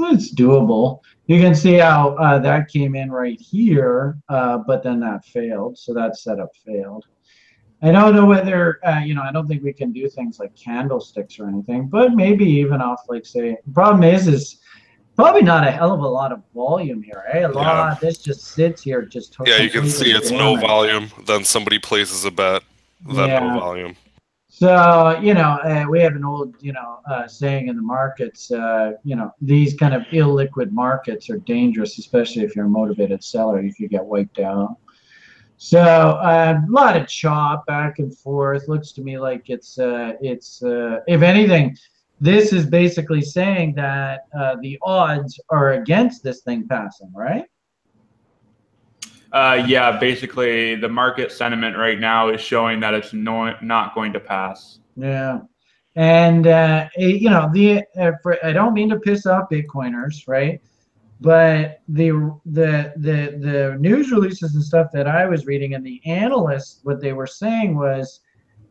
it's doable. You can see how uh, that came in right here, uh, but then that failed. So that setup failed. I don't know whether, uh, you know, I don't think we can do things like candlesticks or anything, but maybe even off, like, say, problem is, is probably not a hell of a lot of volume here, eh? A lot, this just sits here, just Yeah, you can see it's no volume. Then somebody places a bet. Then Yeah. no volume. So, you know, uh, we have an old, you know, uh, saying in the markets, uh, you know, these kind of illiquid markets are dangerous, especially if you're a motivated seller. You could get wiped out. So uh, a lot of chop back and forth. Looks to me like it's, uh, it's, uh, if anything, this is basically saying that uh, the odds are against this thing passing, right? Uh, yeah, basically, the market sentiment right now is showing that it's no, not going to pass. Yeah. And, uh, eh, you know, the, uh, for, I don't mean to piss off Bitcoiners, right? But the, the, the, the news releases and stuff that I was reading and the analysts, what they were saying was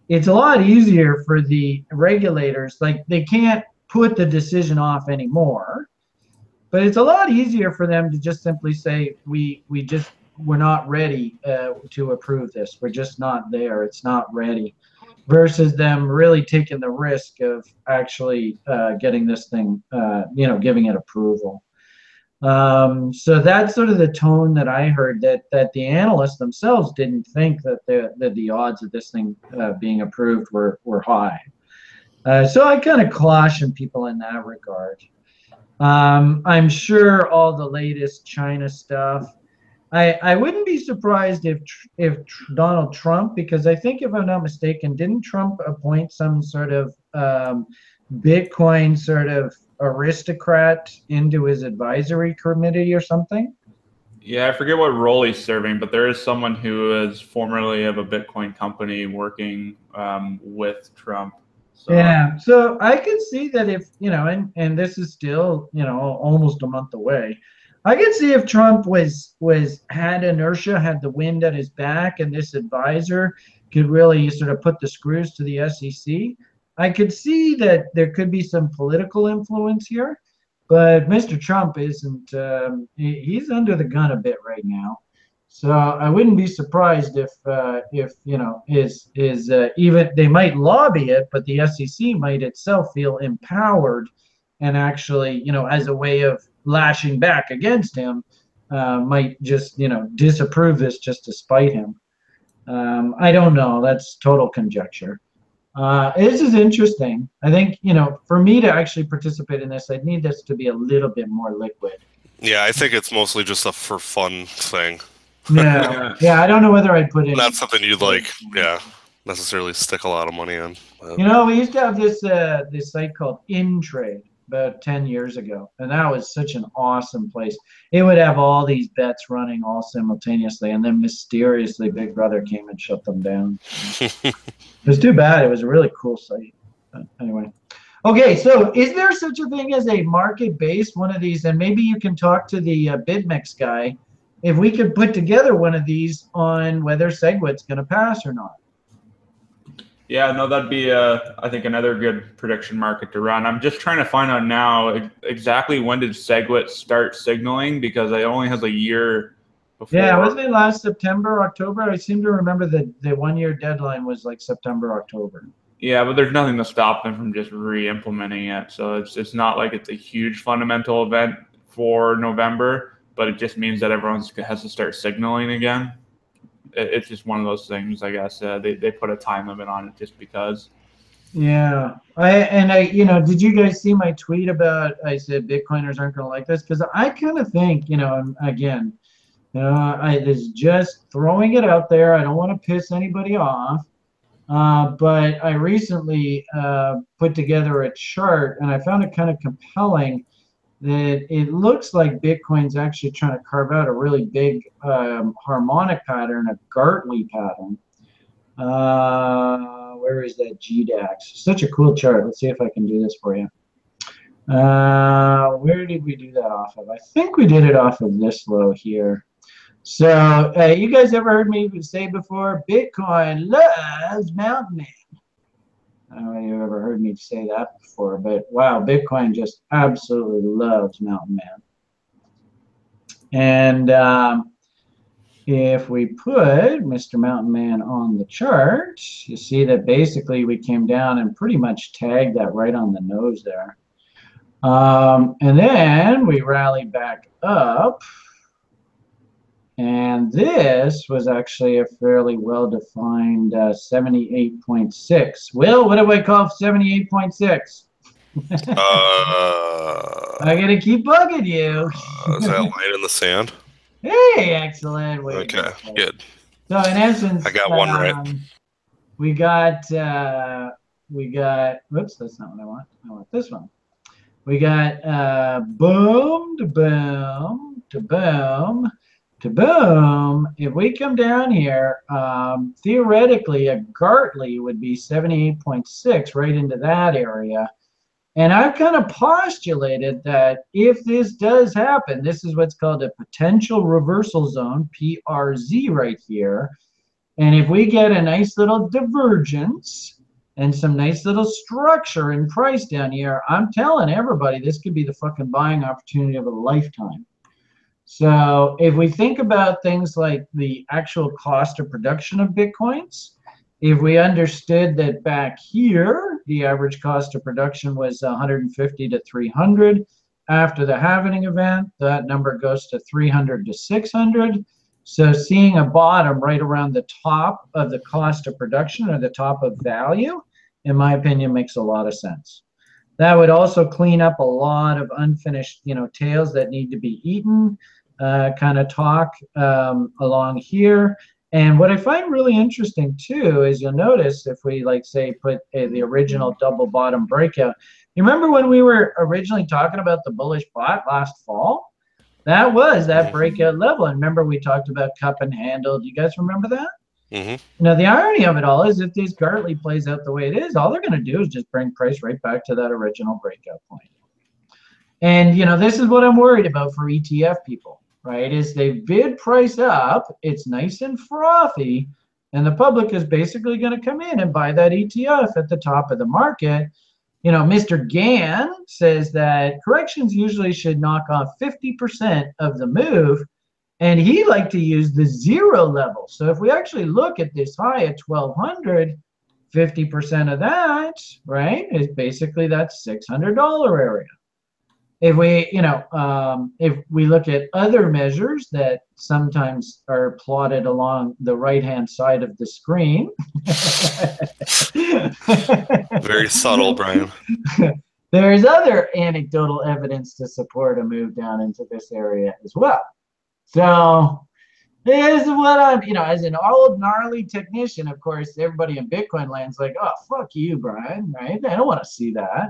it's a lot easier for the regulators. Like they can't put the decision off anymore, but it's a lot easier for them to just simply say, we, we just, we're not ready uh, to approve this. We're just not there. It's not ready versus them really taking the risk of actually uh, getting this thing, uh, you know, giving it approval. Um, so that's sort of the tone that I heard that that the analysts themselves didn't think that the that the odds of this thing uh, being approved were were high. Uh, so I kind of caution people in that regard. Um, I'm sure all the latest China stuff. I, I wouldn't be surprised if if Donald Trump, because I think if I'm not mistaken, didn't Trump appoint some sort of um, Bitcoin sort of aristocrat into his advisory committee or something? Yeah, I forget what role he's serving, but there is someone who is formerly of a Bitcoin company working um, with Trump. So, Yeah, so I can see that if you know, and and this is still you know almost a month away. I could see if Trump was was had inertia, had the wind at his back, and this advisor could really sort of put the screws to the SEC. I could see that there could be some political influence here, but Mr. Trump isn't. Um, he's under the gun a bit right now. So I wouldn't be surprised if uh, if you know is is uh, even they might lobby it, but the SEC might itself feel empowered and actually you know as a way of lashing back against him uh, might just you know disapprove this just to spite him. Um, I don't know. That's total conjecture. Uh, this is interesting. I think you know for me to actually participate in this, I'd need this to be a little bit more liquid. Yeah, I think it's mostly just a for fun thing. Yeah, yeah. I don't know whether I'd put in. Not something you'd like, yeah, necessarily stick a lot of money in. but- You know, we used to have this uh, this site called InTrade about ten years ago, and that was such an awesome place. It would have all these bets running all simultaneously, and then mysteriously, Big Brother came and shut them down. It was too bad. It was a really cool site. But anyway. Okay, so is there such a thing as a market-based one of these? And maybe you can talk to the uh, BitMEX guy if we could put together one of these on whether SegWit's going to pass or not. Yeah, no, that'd be, uh, I think, another good prediction market to run. I'm just trying to find out now exactly when did SegWit start signaling because it only has a year before. Yeah, wasn't it last September, October? I seem to remember that the one-year deadline was like September, October. Yeah, but there's nothing to stop them from just re-implementing it. So it's it's not like it's a huge fundamental event for November, but it just means that everyone has to start signaling again. It, it's just one of those things, I guess. Uh, they they put a time limit on it just because. Yeah, I and I, you know, did you guys see my tweet about? I said Bitcoiners aren't going to like this because I kind of think, you know, again, you know, I is just throwing it out there. I don't want to piss anybody off, uh, but I recently uh, put together a chart and I found it kind of compelling that it looks like Bitcoin's actually trying to carve out a really big um, harmonic pattern, a Gartley pattern. Uh, where is that GDAX? Such a cool chart. Let's see if I can do this for you. Uh, where did we do that off of? I think we did it off of this low here. So, uh, you guys ever heard me say before? Bitcoin loves mountain. I don't know if you've ever heard me say that before, but wow, Bitcoin just absolutely loves Mountain Man. And um, if we put Mr. Mountain Man on the chart, you see that basically we came down and pretty much tagged that right on the nose there. Um, and then we rallied back up. And this was actually a fairly well-defined uh, 78.6. Will, what do I call 78.6? Uh, I gotta keep bugging you. uh, is that line in the sand? Hey, excellent. Wait, Okay, good. So in essence, I got one right. um, We got uh, we got. Whoops, that's not what I want. I want this one. We got uh, boom to boom to boom to boom. If we come down here, um, theoretically, a Gartley would be 78.6 right into that area. And I've kind of postulated that if this does happen, this is what's called a potential reversal zone, PRZ right here. And if we get a nice little divergence and some nice little structure in price down here, I'm telling everybody this could be the fucking buying opportunity of a lifetime. So if we think about things like the actual cost of production of Bitcoins, if we understood that back here, the average cost of production was 150 to 300, after the halving event, that number goes to 300 to 600. So seeing a bottom right around the top of the cost of production or the top of value, in my opinion, makes a lot of sense. That would also clean up a lot of unfinished, you know, tails that need to be eaten, uh, kind of talk um, along here. And what I find really interesting too is you'll notice if we like say put uh, the original double bottom breakout. You remember when we were originally talking about the bullish bot last fall? That was that breakout level. And remember we talked about cup and handle. Do you guys remember that? hmm Now the irony of it all is if this Gartley plays out the way it is, all they're going to do is just bring price right back to that original breakout point. And you know this is what I'm worried about for ETF people, right? Is they bid price up, it's nice and frothy, and the public is basically going to come in and buy that ETF at the top of the market. You know, Mr. Gann says that corrections usually should knock off 50% of the move and he liked to use the zero level. So if we actually look at this high at 1200, 50% of that, right, is basically that $600 area. If we, you know, um, if we look at other measures that sometimes are plotted along the right-hand side of the screen. Very subtle, Brian. There's other anecdotal evidence to support a move down into this area as well. So this is what I'm, you know, as an old gnarly technician, of course, everybody in Bitcoin land's like, oh, fuck you, Brian, right? I don't want to see that.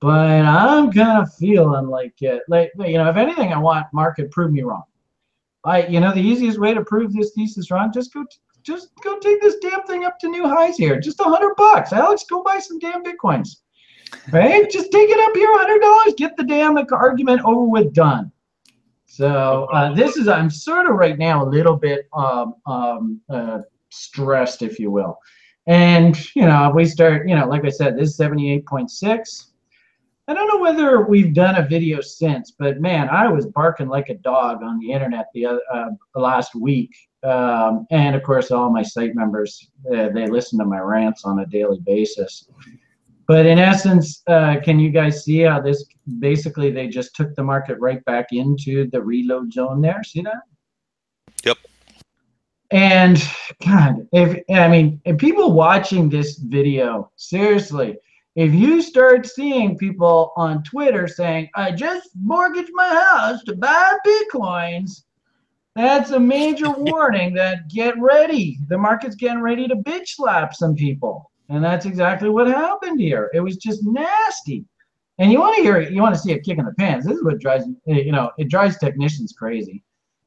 But I'm kind of feeling like it. Like, you know, if anything, I want market prove me wrong. I, you know, the easiest way to prove this thesis wrong, just go, just go take this damn thing up to new highs here. Just a hundred bucks. Alex, go buy some damn Bitcoins. Right? Just take it up here, hundred dollars. Get the damn argument over with, done. So uh, this is I'm sort of right now a little bit um, um, uh, stressed, if you will. And you know, if we start, you know, like I said, this is 78.6. I don't know whether we've done a video since, but man, I was barking like a dog on the internet the other, uh, last week. Um, and of course, all my site members uh, they listen to my rants on a daily basis. But in essence, uh, can you guys see how this basically they just took the market right back into the reload zone there? See that? Yep. And God, if I mean, if people watching this video, seriously, if you start seeing people on Twitter saying, I just mortgaged my house to buy Bitcoins, that's a major warning that get ready. The market's getting ready to bitch slap some people. And that's exactly what happened here. It was just nasty. And you want to hear it, you want to see a kick in the pants. This is what drives, eh, you know, it drives technicians crazy.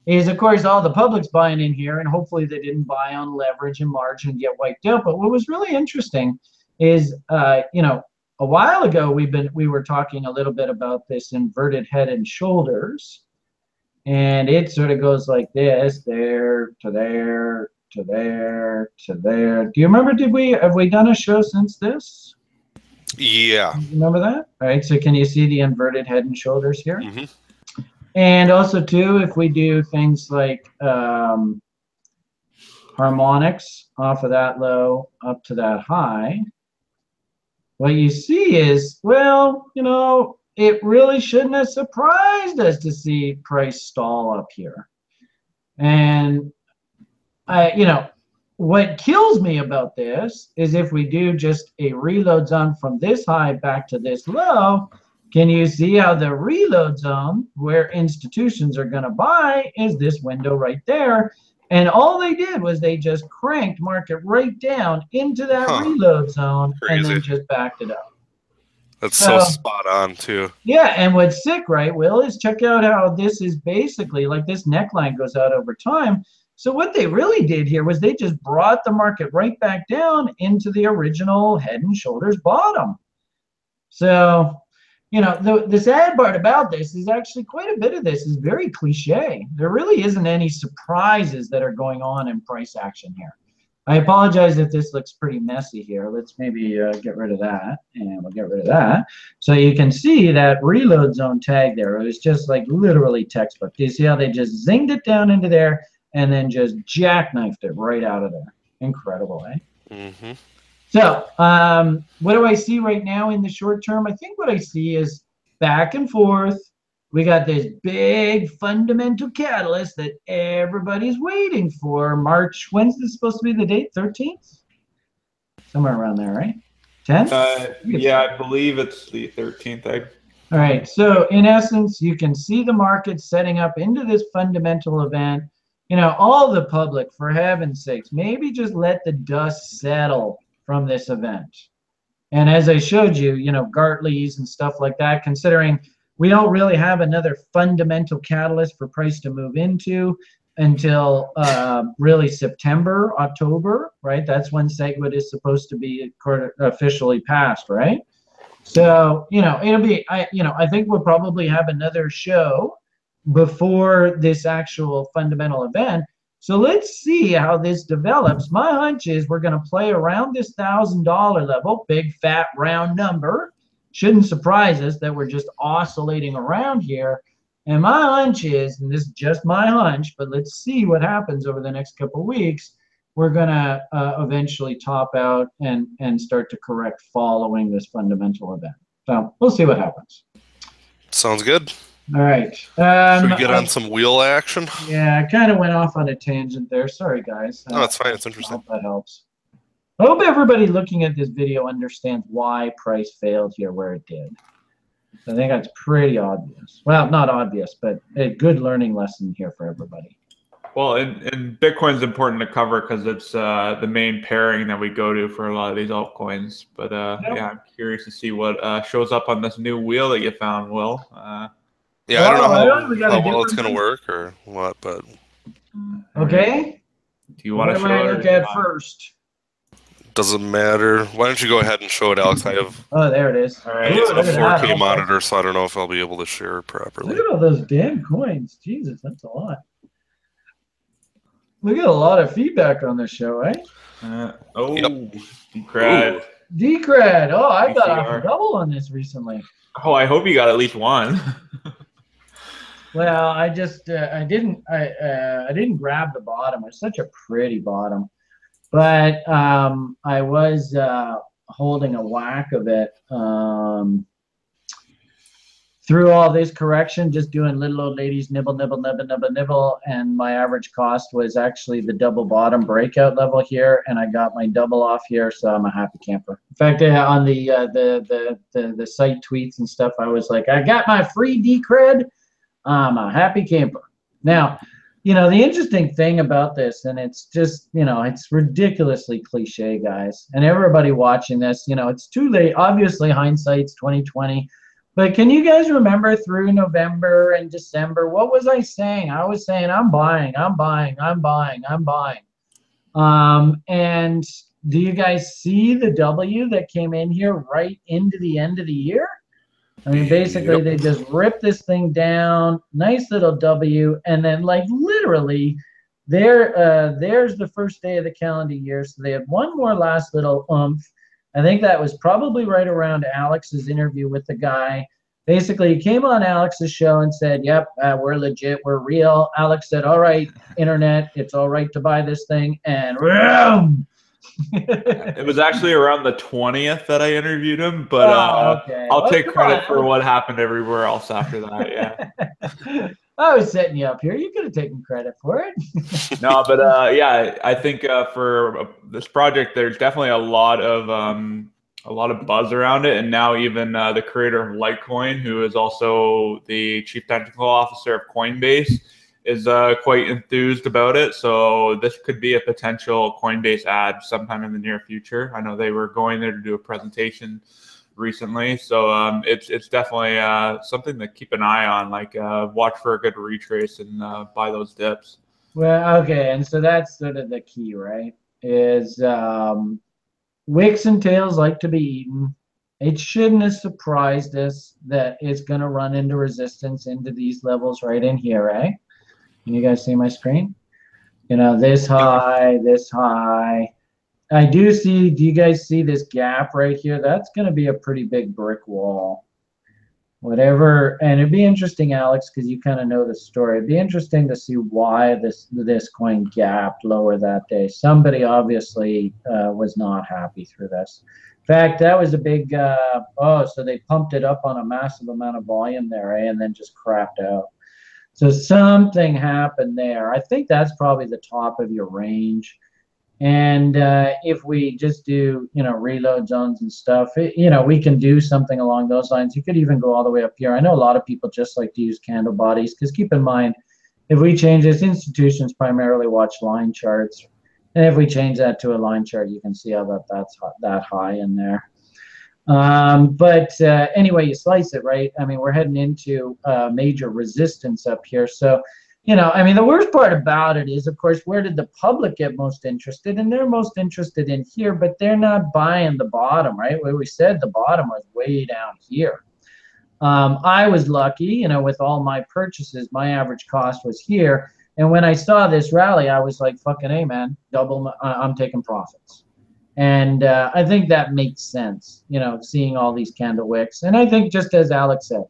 Is of course all the public's buying in here, and hopefully they didn't buy on leverage and margin and get wiped out. But what was really interesting is, uh, you know, a while ago we've been we were talking a little bit about this inverted head and shoulders, and it sort of goes like this, there to there, to there to there. Do you remember? Did we have we done a show since this? Yeah. Remember that? All right. So can you see the inverted head and shoulders here? hmm And also too, if we do things like um, harmonics off of that low up to that high, what you see is, well, you know, it really shouldn't have surprised us to see price stall up here. And I, you know, what kills me about this is if we do just a reload zone from this high back to this low, can you see how the reload zone where institutions are going to buy is this window right there? And all they did was they just cranked market right down into that Huh. reload zone and then just backed it up. That's so Uh, spot on too. Yeah, and what's sick, right, Will, is check out how this is basically like this neckline goes out over time. So what they really did here was they just brought the market right back down into the original head and shoulders bottom. So, you know, the, the sad part about this is actually quite a bit of this is very cliche. There really isn't any surprises that are going on in price action here. I apologize if this looks pretty messy here. Let's maybe uh, get rid of that, and we'll get rid of that. So you can see that reload zone tag there. It was just like literally textbook. Do you see how they just zinged it down into there and then just jackknifed it right out of there? Incredible, eh? hmm So, um, what do I see right now in the short term? I think what I see is back and forth. We got this big fundamental catalyst that everybody's waiting for. March, when's this supposed to be the date? 13th? Somewhere around there, right? 10th? Uh, yeah, I believe it's the 13th. I All right. So in essence, you can see the market setting up into this fundamental event. You know, all the public, for heaven's sakes, maybe just let the dust settle from this event. And as I showed you, you know, Gartley's and stuff like that, considering we don't really have another fundamental catalyst for price to move into until uh, really September, October, right? That's when SegWit is supposed to be officially passed, right? So, you know, it'll be, I, you know, I think we'll probably have another show before this actual fundamental event. So let's see how this develops. My hunch is we're going to play around this thousand dollar level, big fat round number. Shouldn't surprise us that we're just oscillating around here. And my hunch is, and this is just my hunch, but let's see what happens over the next couple weeks. We're gonna uh, eventually top out and and start to correct following this fundamental event. So we'll see what happens. Sounds good. All right. Should Um, we get I- on some wheel action? yeah, I kind of went off on a tangent there. Sorry, guys. No, it's fine. It's I interesting. hope that helps. I hope everybody looking at this video understands why price failed here where it did. I think that's pretty obvious. Well, not obvious, but a good learning lesson here for everybody. well, and, and Bitcoin's important to cover because it's uh, the main pairing that we go to for a lot of these altcoins. But uh, Yep. yeah, I'm curious to see what uh, shows up on this new wheel that you found, Will. Yeah, I don't know how, we how well it's gonna work or what, but Okay? do you want what to am show I it? or look at first? doesn't matter. Why don't you go ahead and show it, Alex? I have Oh, there it is. All right. Ooh, it's look a 4K Okay. monitor, so I don't know if I'll be able to share it properly. Look at all those damn coins. Jesus, that's a lot. We get a lot of feedback on this show, eh? Uh, oh, Yep. Decred. Decred. Oh, I got a double on this recently. Oh, I hope you got at least one. Well, I just uh, I didn't I uh, I didn't grab the bottom. It's such a pretty bottom, but um, I was uh, holding a whack of it um, through all this correction, just doing little old ladies nibble nibble nibble nibble nibble, and my average cost was actually the double bottom breakout level here, and I got my double off here, so I'm a happy camper. In fact, uh, on the, uh, the the the the site tweets and stuff, I was like, I got my free decred. I'm a happy camper. Now, you know, the interesting thing about this, and it's just, you know, it's ridiculously cliche, guys. And everybody watching this, you know, it's too late. Obviously, hindsight's 2020. But can you guys remember through November and December? What was I saying? I was saying, I'm buying, I'm buying, I'm buying, I'm buying. Um, and do you guys see the W that came in here right into the end of the year? I mean, basically, Yep. they just rip this thing down, nice little W, and then, like, literally there, uh, there's the first day of the calendar year. So they had one more last little oomph. I think that was probably right around Alex's interview with the guy. Basically, he came on Alex's show and said, "Yep, uh, we're legit, we're real." Alex said, "All right, internet, it's all right to buy this thing," and boom. It was actually around the 20th that I interviewed him, but Oh, uh, okay. I'll Well, take credit on. for what happened everywhere else after that. Yeah. I was setting you up here. You could have taken credit for it. no, but uh, yeah, I think uh, for uh, this project, there's definitely a lot of um, a lot of buzz around it, and now even uh, the creator of Litecoin, who is also the chief technical officer of Coinbase, is uh, quite enthused about it. So this could be a potential Coinbase ad sometime in the near future. I know they were going there to do a presentation recently, so um, it's it's definitely uh, something to keep an eye on. Like uh, watch for a good retrace and uh, buy those dips. Well, okay, and so that's sort of the key, right? Is um, wicks and tails like to be eaten. It shouldn't have surprised us that it's going to run into resistance into these levels right in here, right? Can you guys see my screen? You know, this high, this high. I do see, do you guys see this gap right here? That's going to be a pretty big brick wall. Whatever, and it'd be interesting, Alex, because you kind of know the story. It'd be interesting to see why this this coin gapped lower that day. Somebody obviously uh, was not happy through this. In fact, that was a big. Uh, oh, so they pumped it up on a massive amount of volume there, eh, and then just crapped out. So something happened there. I think that's probably the top of your range. And uh, if we just do, you know, reload zones and stuff, it, you know, we can do something along those lines. You could even go all the way up here. I know a lot of people just like to use candle bodies because keep in mind, if we change this, institutions primarily watch line charts. And if we change that to a line chart, you can see how that that's that high in there. Um, but uh, anyway, you slice it, right? I mean, we're heading into uh, major resistance up here. So, you know, I mean, the worst part about it is, of course, where did the public get most interested? And they're most interested in here, but they're not buying the bottom, right? Where we said the bottom was way down here. Um, I was lucky, you know, with all my purchases, my average cost was here. And when I saw this rally, I was like, fucking hey, man, double, my, I'm taking profits. And uh, I think that makes sense, you know, seeing all these candle wicks. And I think, just as Alex said,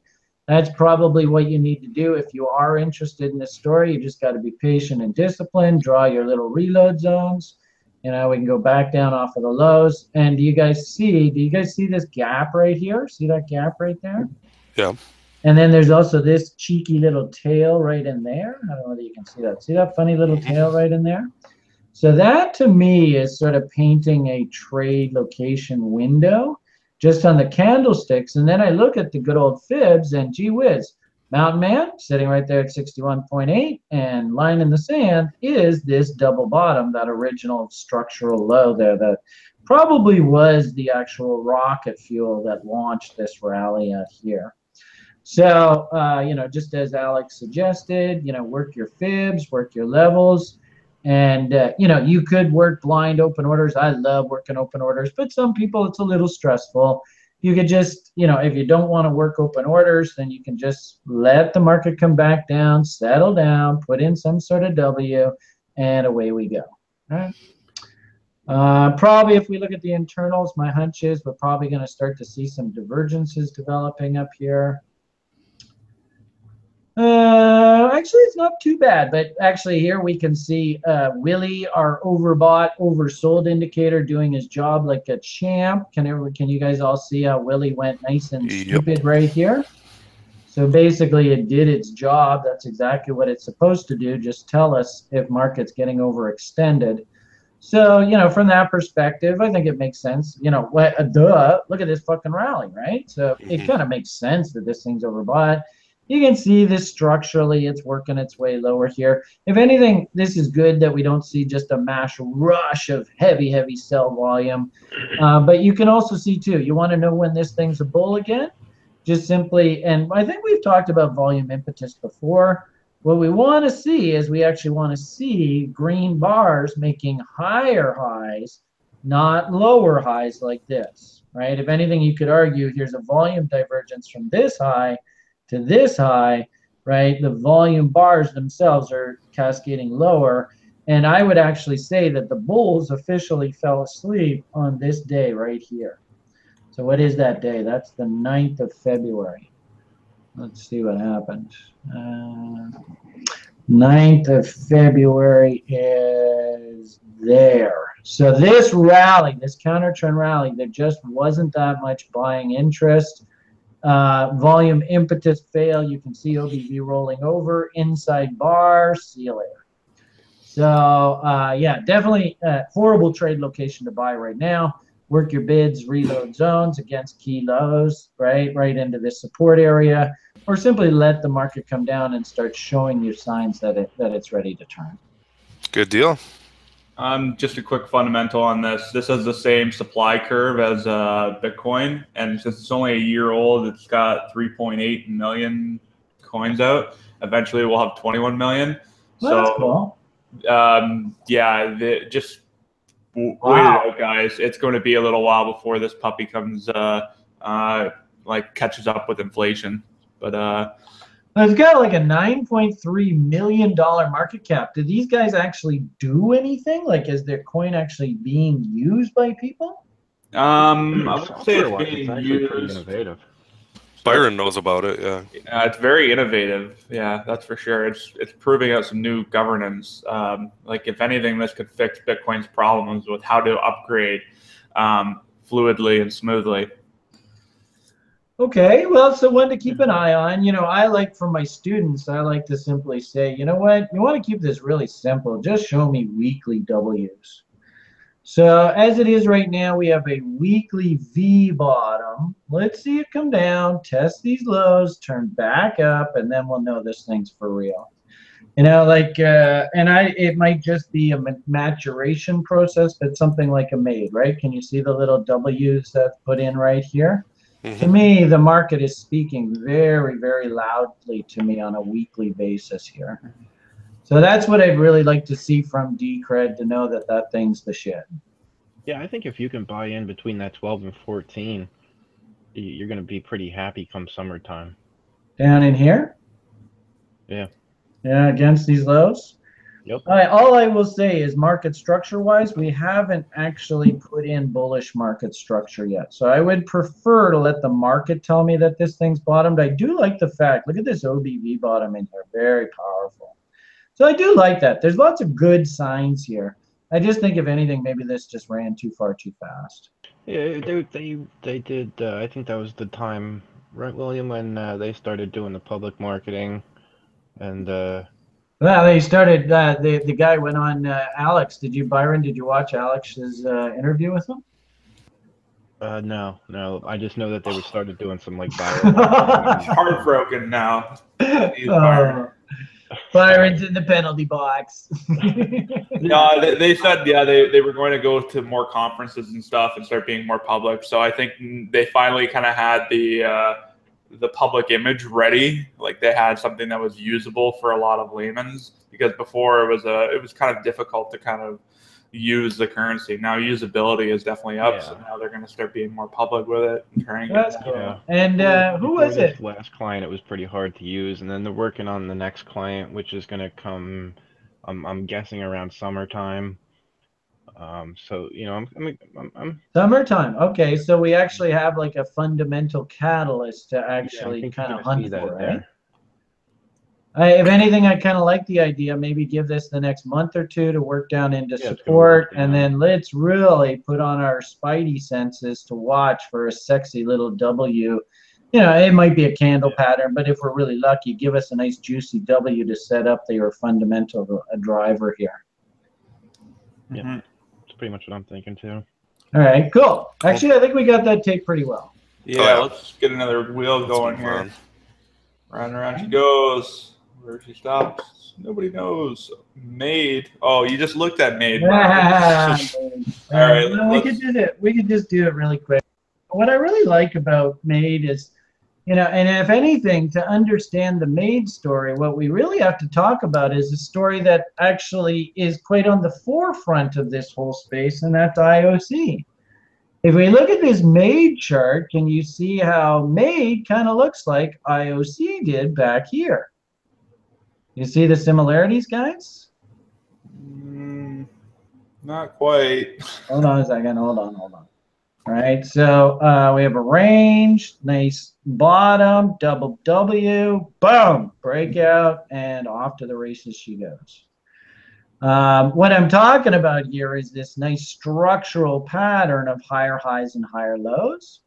that's probably what you need to do if you are interested in this story. You just got to be patient and disciplined, draw your little reload zones. You know, we can go back down off of the lows. And do you guys see, do you guys see this gap right here? See that gap right there? Yeah. And then there's also this cheeky little tail right in there. I don't know whether you can see that. See that funny little Mhm. tail right in there? So that to me is sort of painting a trade location window just on the candlesticks. And then I look at the good old fibs and gee whiz, Mountain Man sitting right there at 61.8 and line in the sand is this double bottom, that original structural low there that probably was the actual rocket fuel that launched this rally out here. So, uh, you know, just as Alex suggested, you know, work your fibs, work your levels. And, uh, you know, you could work blind open orders. I love working open orders, but some people it's a little stressful. You could just, you know, if you don't want to work open orders, then you can just let the market come back down, settle down, put in some sort of W, and away we go. Right. Uh, probably if we look at the internals, my hunch is we're probably going to start to see some divergences developing up here. Uh, actually, it's not too bad, but actually here we can see uh, Willie, our overbought, oversold indicator, doing his job like a champ. Can everyone, can you guys all see how Willie went nice and Yep. stupid right here? So basically, it did its job. That's exactly what it's supposed to do. Just tell us if market's getting overextended. So you know, from that perspective, I think it makes sense. You know, what? Uh, duh! Look at this fucking rally, right? So it Mhm. kind of makes sense that this thing's overbought. You can see this structurally, it's working its way lower here. If anything, this is good that we don't see just a mass rush of heavy, heavy sell volume. Uh, but you can also see too, you want to know when this thing's a bull again? Just simply, and I think we've talked about volume impetus before. What we want to see is we actually want to see green bars making higher highs, not lower highs like this, right? If anything, you could argue here's a volume divergence from this high to this high, right? The volume bars themselves are cascading lower. And I would actually say that the bulls officially fell asleep on this day right here. So what is that day? That's the 9th of February. Let's see what happened. Uh, 9th of February is there. So this rally, this counter trend rally, there just wasn't that much buying interest. Uh, volume impetus fail. You can see OBV rolling over inside bar. See you later. So uh, yeah, definitely a horrible trade location to buy right now. Work your bids, reload zones against key lows, right, right into this support area, or simply let the market come down and start showing you signs that it that it's ready to turn. Good deal. Um, just a quick fundamental on this. This has the same supply curve as uh, Bitcoin, and since it's only a year old, it's got 3.8 million coins out. Eventually, we'll have 21 million. Well, so, cool. um, yeah, the, just Wow. wait it out, guys. It's going to be a little while before this puppy comes, uh, uh, like catches up with inflation. But uh, It's got like a $9.3 million market cap. Do these guys actually do anything? Like, is their coin actually being used by people? um, I would say Software-wise, it's being pretty used. innovative. Byron knows about it. Yeah. Uh, it's very innovative. Yeah, that's for sure. It's it's proving out some new governance. Um, like if anything, this could fix Bitcoin's problems with how to upgrade um, fluidly and smoothly. Okay, well, so one to keep an eye on. You know, I like for my students, I like to simply say, you know what, you want to keep this really simple. Just show me weekly W's. So as it is right now, we have a weekly V bottom. Let's see it come down, test these lows, turn back up, and then we'll know this thing's for real. You know, like, uh, and I, it might just be a maturation process, but something like a MAID, right? Can you see the little W's that's put in right here? To Mhm. me, the market is speaking very, very loudly to me on a weekly basis here. So that's what I'd really like to see from Decred to know that that thing's the shit. Yeah, I think if you can buy in between that 12 and 14, you're going to be pretty happy come summertime. Down in here? Yeah. Yeah, against these lows? Yep. All right, all I will say is market structure wise, we haven't actually put in bullish market structure yet. So I would prefer to let the market tell me that this thing's bottomed. I do like the fact, look at this OBV bottom in here, very powerful. So I do like that. There's lots of good signs here. I just think if anything, maybe this just ran too far too fast. Yeah, they they they did. Uh, I think that was the time, right, William, when uh, they started doing the public marketing, and uh, Well, they started. Uh, the the guy went on. Uh, Alex, did you Byron? Did you watch Alex's uh, interview with him? uh, no, no, I just know that they were started doing some like viral. marketing. Heartbroken now. Oh, Byron. Byron's in the penalty box. No, they, they said yeah they, they were going to go to more conferences and stuff and start being more public. So I think they finally kind of had the uh, the public image ready. Like they had something that was usable for a lot of laymen's because before it was a it was kind of difficult to kind of use the currency. Now usability is definitely up, so now they're going to start being more public with it and turning That's it. cool. Yeah. And uh, who was it? Last client, it was pretty hard to use, and then they're working on the next client, which is going to come. I'm I'm guessing around summertime. Um, so you know, I'm I'm, I'm, I'm Summertime. Okay, so we actually have like a fundamental catalyst to actually think you're kind of hunt that for, right? I, if anything, I kind of like the idea. Maybe give this the next month or two to work down into Yeah, support, work and then let's really put on our spidey senses to watch for a sexy little W. You know, it might be a candle pattern, but if we're really lucky, give us a nice juicy W to set up your fundamental a driver here. Yeah. Mhm. That's pretty much what I'm thinking too. All right, cool. Actually, I think we got that tape pretty well. Yeah, Oh, yeah. let's get another wheel Let's going here. on. Round and around she goes. Where she stops, nobody knows. MAID. Oh, you just looked at MAID. Ah, All right, Uh, we could do it. We could just do it really quick. What I really like about MAID is, you know, and if anything, to understand the MAID story, what we really have to talk about is a story that actually is quite on the forefront of this whole space, and that's IOC. If we look at this MAID chart, can you see how MAID kind of looks like IOC did back here? You see the similarities, guys? Mm, not quite. Hold on a second. Hold on. Hold on. All right. So uh, we have a range, nice bottom, double W, boom, breakout, and off to the races she goes. Um, what I'm talking about here is this nice structural pattern of higher highs and higher lows.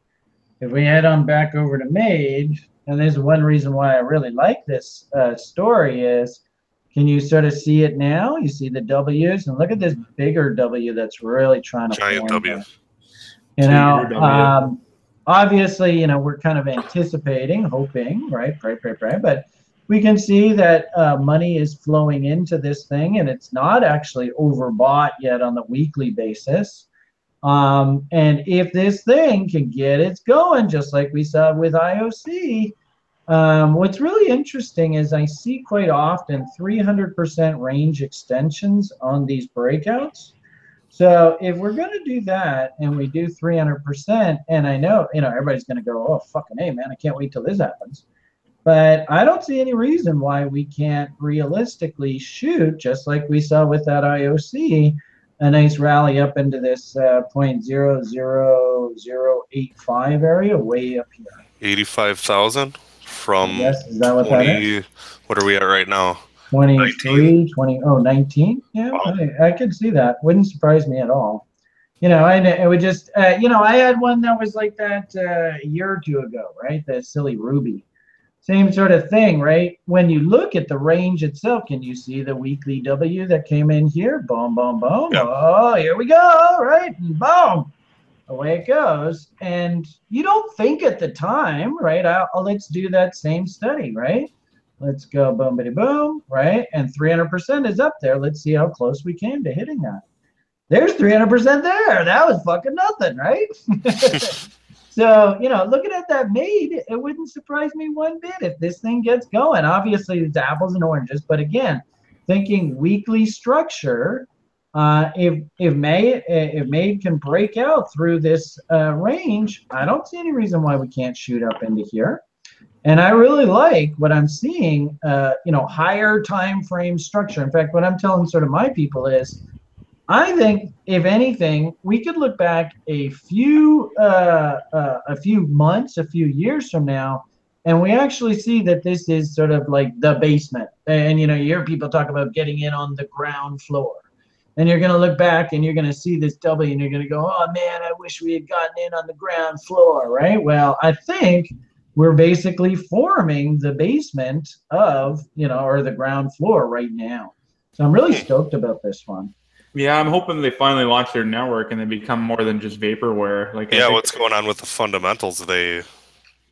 If we head on back over to MAID, and there's one reason why I really like this uh, story is, can you sort of see it now? You see the W's, and look at this bigger W that's really trying to Giant W. You know, um, obviously, you know, we're kind of anticipating, hoping, right? Pray, pray, pray. But we can see that uh, money is flowing into this thing, and it's not actually overbought yet on the weekly basis. Um, and if this thing can get its going, just like we saw with IOC, um, what's really interesting is I see quite often 300% range extensions on these breakouts. So if we're going to do that and we do 300%, and I know, you know, everybody's going to go, oh, fucking hey, man, I can't wait till this happens. But I don't see any reason why we can't realistically shoot, just like we saw with that IOC, a nice rally up into this uh, 0.00085 area way up here. 85,000 from yes, is that what that is? What are we at right now? 23, 20, oh, 19? Yeah, Wow. I, I could see that. Wouldn't surprise me at all. You know, I, it would just, uh, you know, I had one that was like that uh, a year or two ago, right? That silly Ruby. Same sort of thing, right? When you look at the range itself, can you see the weekly W that came in here? Boom, boom, boom. Yeah. Oh, here we go, right? And boom, away it goes. And you don't think at the time, right? I'll, I'll- let's do that same study, right? Let's go boom, bitty boom, right? And 300% is up there. Let's see how close we came to hitting that. There's 300% there. That was fucking nothing, right? so, you know, looking at that MAID, it wouldn't surprise me one bit if this thing gets going. Obviously, it's apples and oranges, but again, thinking weekly structure, uh, if if May if May can break out through this uh, range, I don't see any reason why we can't shoot up into here. And I really like what I'm seeing, uh, you know, higher time frame structure. In fact, what I'm telling sort of my people is, I think if anything, we could look back a few uh, uh, a few months, a few years from now, and we actually see that this is sort of like the basement. And you know, you hear people talk about getting in on the ground floor. And you're gonna look back and you're gonna see this W and you're gonna go, oh man, I wish we had gotten in on the ground floor, right? Well, I think we're basically forming the basement of, you know, or the ground floor right now. So I'm really hmm. stoked about this one. Yeah, I'm hoping they finally launch their network and they become more than just vaporware. Like, Yeah, think- what's going on with the fundamentals? They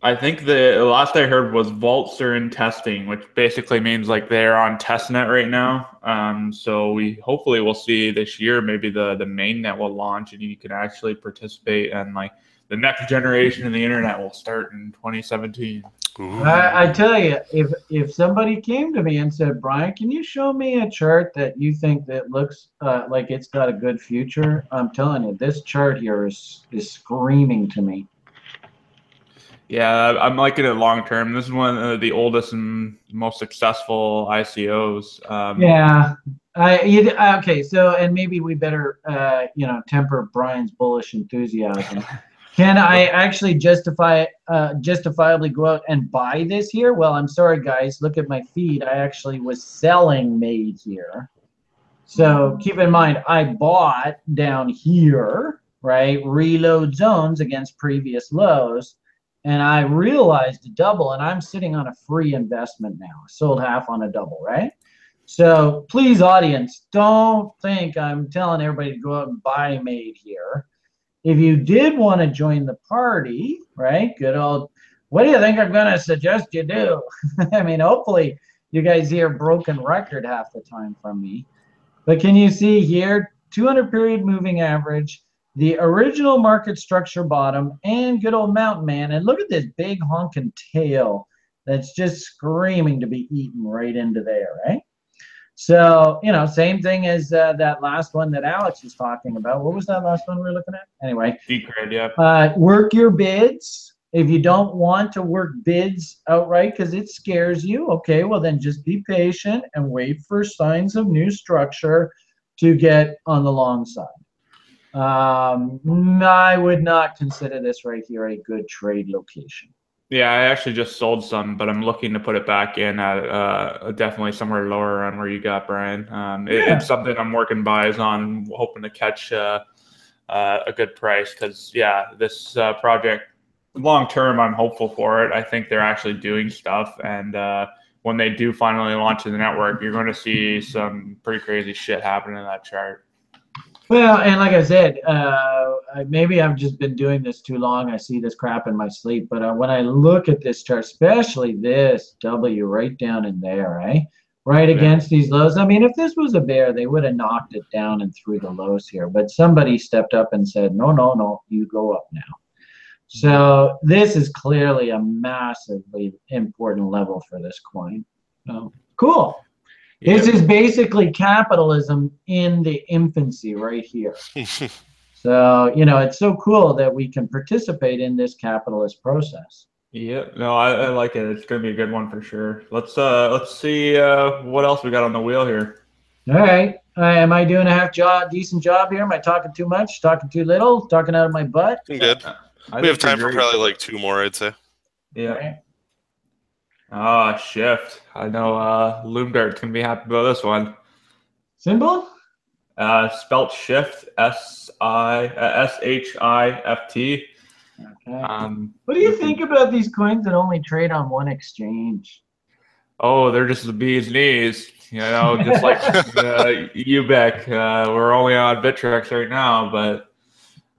I think the the last I heard was vaults are in testing, which basically means like they're on testnet right now. Um, so we hopefully we'll see this year maybe the the main net will launch and you can actually participate and like the next generation of the internet will start in 2017. I, I tell you, if if somebody came to me and said, Brian, can you show me a chart that you think that looks uh, like it's got a good future? I'm telling you, this chart here is is screaming to me. Yeah, I'm liking it long term. This is one of the oldest and most successful ICOs. Um, Yeah. I you, okay. So and maybe we better uh, you know temper Brian's bullish enthusiasm. Can I actually justify uh, justifiably go out and buy this here? Well, I'm sorry, guys. Look at my feed. I actually was selling MAID here. So keep in mind, I bought down here, right? Reload zones against previous lows. And I realized a double, and I'm sitting on a free investment now. Sold half on a double, right? So please, audience, don't think I'm telling everybody to go out and buy MAID here. If you did want to join the party, right? Good old, what do you think I'm going to suggest you do? I mean, hopefully you guys hear broken record half the time from me. But can you see here, 200 period moving average, the original market structure bottom, and good old mountain man. And look at this big honking tail that's just screaming to be eaten right into there, right? So, you know, same thing as uh, that last one that Alex was talking about. What was that last one we were looking at? Anyway, Decred, yeah. uh, work your bids. If you don't want to work bids outright because it scares you, okay, well then just be patient and wait for signs of new structure. to get on the long side. Um, I would not consider this right here a good trade location. Yeah, I actually just sold some, but I'm looking to put it back in at uh, definitely somewhere lower on where you got Brian. Um, it, Yeah. It's something I'm working buys on, hoping to catch uh, uh, a good price. Because yeah, this uh, project long term, I'm hopeful for it. I think they're actually doing stuff, and uh, when they do finally launch in the network, you're going to see some pretty crazy shit happen in that chart. Well, and like I said, uh, maybe I've just been doing this too long. I see this crap in my sleep. But uh, when I look at this chart, especially this W right down in there, eh? Right Yeah. against these lows. I mean, if this was a bear, they would have knocked it down and through the lows here. But somebody stepped up and said, no, no, no, you go up now. So this is clearly a massively important level for this coin. So cool. This is basically capitalism in the infancy right here. So, you know, it's so cool that we can participate in this capitalist process. Yeah, no, I, I like it. It's gonna be a good one for sure. Let's uh let's see uh what else we got on the wheel here. All right. Uh, am I doing a half job, decent job here? Am I talking too much, talking too little, talking out of my butt? Good. I We have time for probably like two more, I'd say. Yeah. Ah, shift. I know uh Loomdart's gonna be happy about this one. Symbol? Uh spelt shift S I uh, S H I F T. Okay. Um what do you think about these coins that only trade on one exchange? oh they're just the bee's knees. You know, just like uh, Ubiq. Uh, we're only on Bittrex right now, but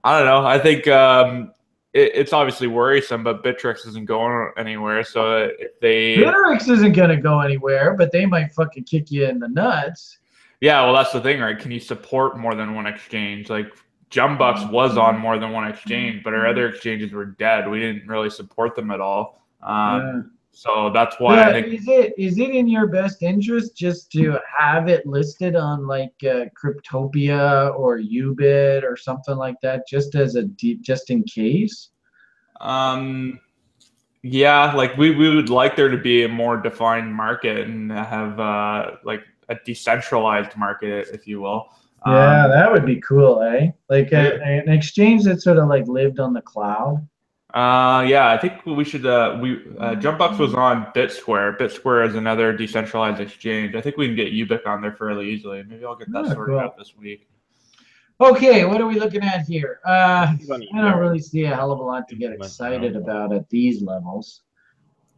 I don't know. I think um, it, it's obviously worrisome, but Bittrex isn't going anywhere. So if they, Bittrex isn't going to go anywhere, but they might fucking kick you in the nuts. yeah, well, that's the thing, right? Can you support more than one exchange? Like Jumbucks was on more than one exchange, but our other exchanges were dead. We didn't really support them at all. Um, So that's why I think is it is it in your best interest just to have it listed on like uh, Cryptopia or YoBit or something like that, just as a deep, just in case? Um, yeah, like we, we would like there to be a more defined market and have uh, like a decentralized market, if you will. Yeah, Um, that would be cool, eh? Like a, Yeah. an exchange that sort of like lived on the cloud. Uh, yeah, I think we should. Uh, we uh, Jumbucks was on BitSquare. BitSquare is another decentralized exchange. I think we can get Ubiq on there fairly easily. Maybe I'll get that Oh, sorted cool. out this week. Okay, what are we looking at here? Uh, I don't really see a hell of a lot to get excited about at these levels.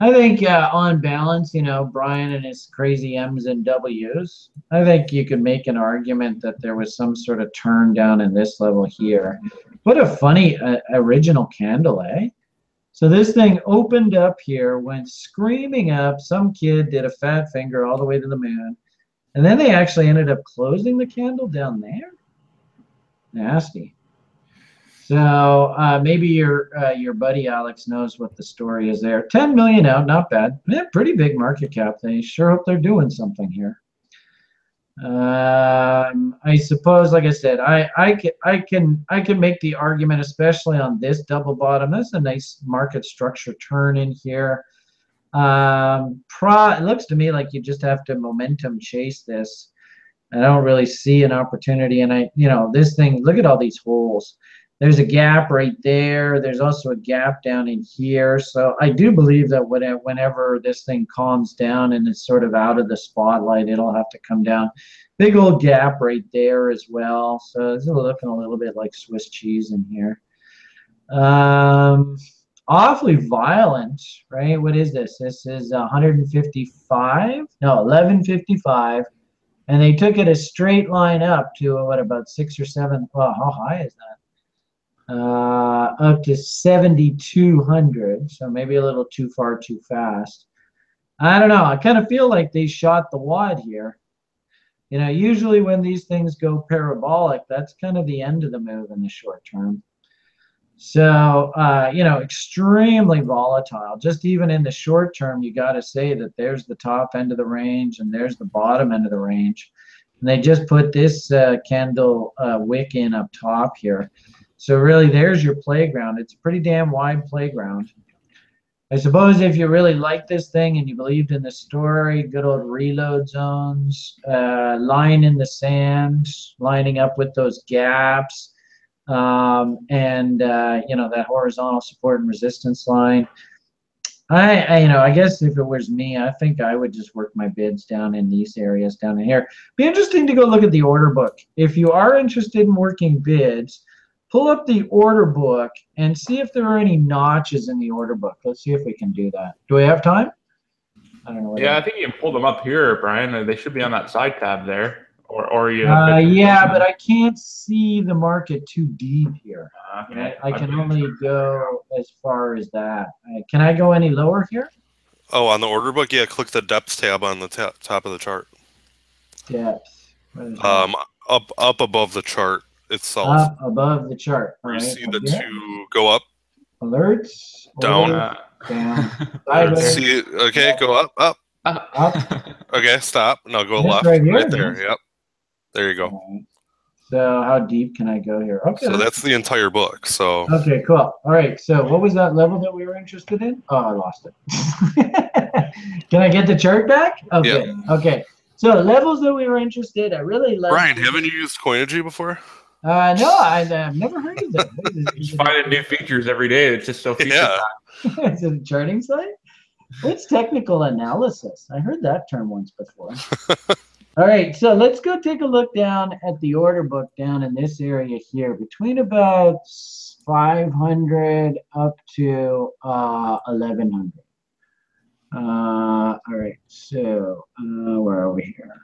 I think uh, on balance, you know, Brian and his crazy M's and W's, I think you could make an argument that there was some sort of turn down in this level here. What a funny uh, original candle, eh? So this thing opened up here, went screaming up. Some kid did a fat finger all the way to the moon. And then they actually ended up closing the candle down there. Nasty. So uh, maybe your uh, your buddy Alex knows what the story is there. 10 million out, not bad. Pretty big market cap. They sure hope they're doing something here. Um, I suppose, like I said, I I can I can I can make the argument, especially on this double bottom. That's a nice market structure turn in here. Um, pro, it looks to me like you just have to momentum chase this. I don't really see an opportunity, and I, you know, this thing. Look at all these holes. There's a gap right there. There's also a gap down in here. So I do believe that when- whenever this thing calms down and it's sort of out of the spotlight, it'll have to come down. Big old gap right there as well. So it's looking a little bit like Swiss cheese in here. Um, awfully violent, right? What is this? This is 155. No, 1155 and they took it a straight line up to what about six or seven well how high is that uh up to 7200 so maybe a little too far too fast. I don't know i kind of feel like they shot the wad here. You know usually when these things go parabolic that's kind of the end of the move in the short term. So uh, you know extremely volatile. Just even in the short term you got to say that there's the top end of the range and there's the bottom end of the range. And they just put this uh, candle uh, wick in up top here so really there's your playground it's a pretty damn wide playground I suppose if you really like this thing and you believed in the story, good old reload zones, uh, line in the sand, lining up with those gaps, um, and uh, you know that horizontal support and resistance line. I, I, you know, I guess if it was me, I think I would just work my bids down in these areas down in here. Be interesting to go look at the order book. If you are interested in working bids, pull up the order book and see if there are any notches in the order book. Let's see if we can do that. Do we have time? I don't know. Yeah, I think you can pull them up here, Brian. They should be on that side tab there. Or, or you uh, yeah, but I can't see the market too deep here. Okay. I, I can only go as far as that. Uh, can I go any lower here? Oh, on the order book, yeah. Click the depth tab on the top of the chart. Depth. Um, up up above the chart itself. Up above the chart. All you right. see the okay. two go up. Alerts. Down. Order, down. see, okay, go up, up. Up. okay, stop. No, go left. Right, here, right there. Yep. There you go. So how deep can I go here? Okay. So that's the entire book. So. Okay, cool. All right. So what was that level that we were interested in? Oh, I lost it. can I get the chart back? Okay. Yeah. Okay. So levels that we were interested. I really love. Brian, haven't you used Coinigy before? Uh, no, I, have never heard of that. Just finding new features every day. It's just so feature yeah. Is it a charting site? It's technical analysis. I heard that term once before. All right, so let's go take a look down at the order book down in this area here, between about 500 up to uh, 1100. Uh, all right, so uh, where are we here?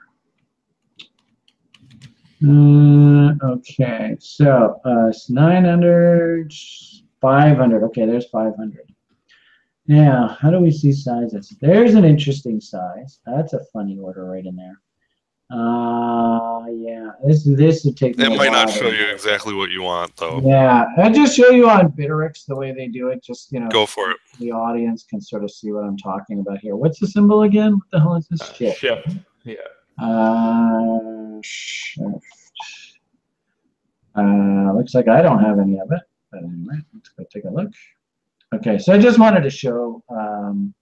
Okay, so uh, it's 900, 500. Okay, there's 500. Now, how do we see sizes? There's an interesting size. That's a funny order right in there. Uh, yeah, this this would take. It might not show you exactly what you want, though. Yeah, I just show you on Bittrex the way they do it. Just you know, go for it. The audience can sort of see what I'm talking about here. What's the symbol again? What the hell is this? Uh, ship. Ship. Yeah. Uh, shift. Uh, looks like I don't have any of it, but anyway, let's go take a look. Okay, so I just wanted to show. Um,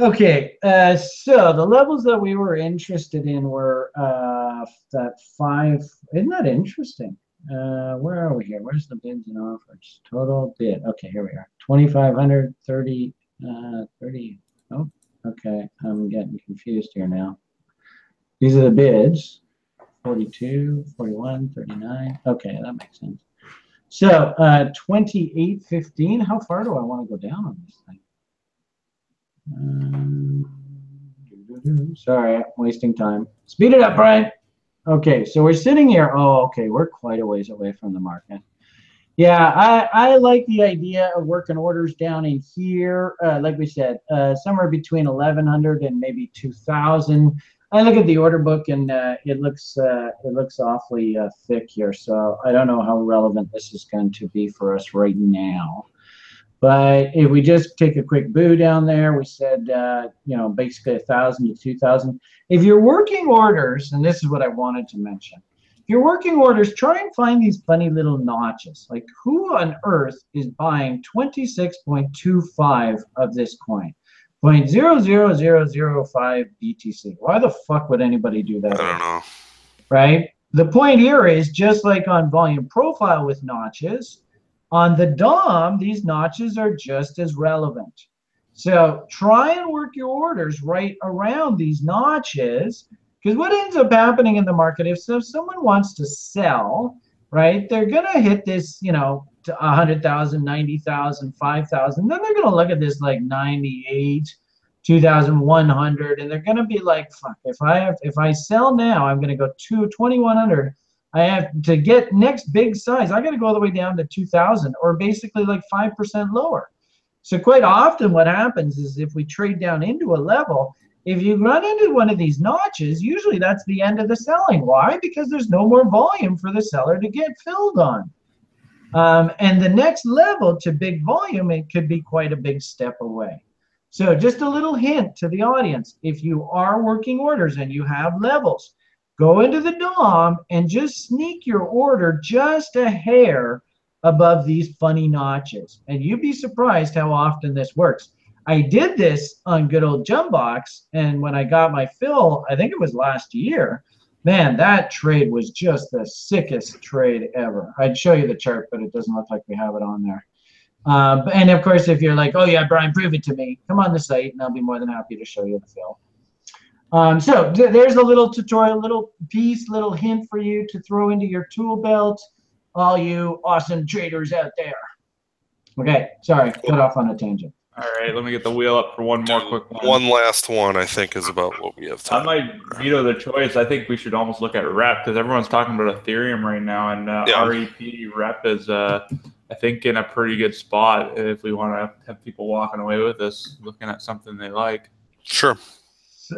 Okay, uh, so the levels that we were interested in were uh, that five. Isn't that interesting? Uh, where are we here? Where's the bids and offers? Total bid. Okay, here we are. 2,500, 30, uh, 30. Oh, okay. I'm getting confused here now. These are the bids. 42, 41, 39. Okay, that makes sense. So uh, 2815. How far do I want to go down on this thing? Um, sorry, I'm wasting time. Speed it up, Brian. Okay, so we're sitting here. Oh, okay, we're quite a ways away from the market. Yeah, I, I like the idea of working orders down in here. Uh, like we said, uh, somewhere between 1100 and maybe 2000. I look at the order book and uh, it looks uh, it looks awfully uh, thick here. So I don't know how relevant this is going to be for us right now. But if we just take a quick boo down there, we said, uh, you know, basically a thousand to two thousand. If you're working orders, and this is what I wanted to mention, if you're working orders, try and find these funny little notches. Like who on earth is buying 26.25 of this coin? 0.00005 BTC. Why the fuck would anybody do that? I don't know. Right? The point here is just like on volume profile with notches, on the DOM, these notches are just as relevant. So try and work your orders right around these notches because what ends up happening in the market, if so, someone wants to sell, right, they're going to hit this, you know, 100,000, 90,000, 5,000. Then they're going to look at this like 98, 2,100, and they're going to be like, fuck, if I have, if I sell now, I'm going to go to 2,100. I have to get next big size. I got to go all the way down to 2000 or basically like 5% lower. So quite often what happens is if we trade down into a level, if you run into one of these notches, usually that's the end of the selling. Why? Because there's no more volume for the seller to get filled on. Um, and the next level to big volume, it could be quite a big step away. So just a little hint to the audience, if you are working orders and you have levels, Go into the DOM and just sneak your order just a hair above these funny notches. And you'd be surprised how often this works. I did this on good old Jumbucks, and when I got my fill, I think it was last year. Man, that trade was just the sickest trade ever. I'd show you the chart, but it doesn't look like we have it on there. Um, and of course, if you're like, oh yeah, Brian, prove it to me, come on the site, and I'll be more than happy to show you the fill. Um, so th there's a little tutorial, little piece, little hint for you to throw into your tool belt, all you awesome traders out there. Okay, sorry, cut off on a tangent. All right, let me get the wheel up for one more quick one. One last one, I think, is about what we have time. I might veto the choice. I think we should almost look at rep because everyone's talking about Ethereum right now, and uh, Yeah. REP rep is, uh, I think, in a pretty good spot if we want to have people walking away with us looking at something they like. Sure.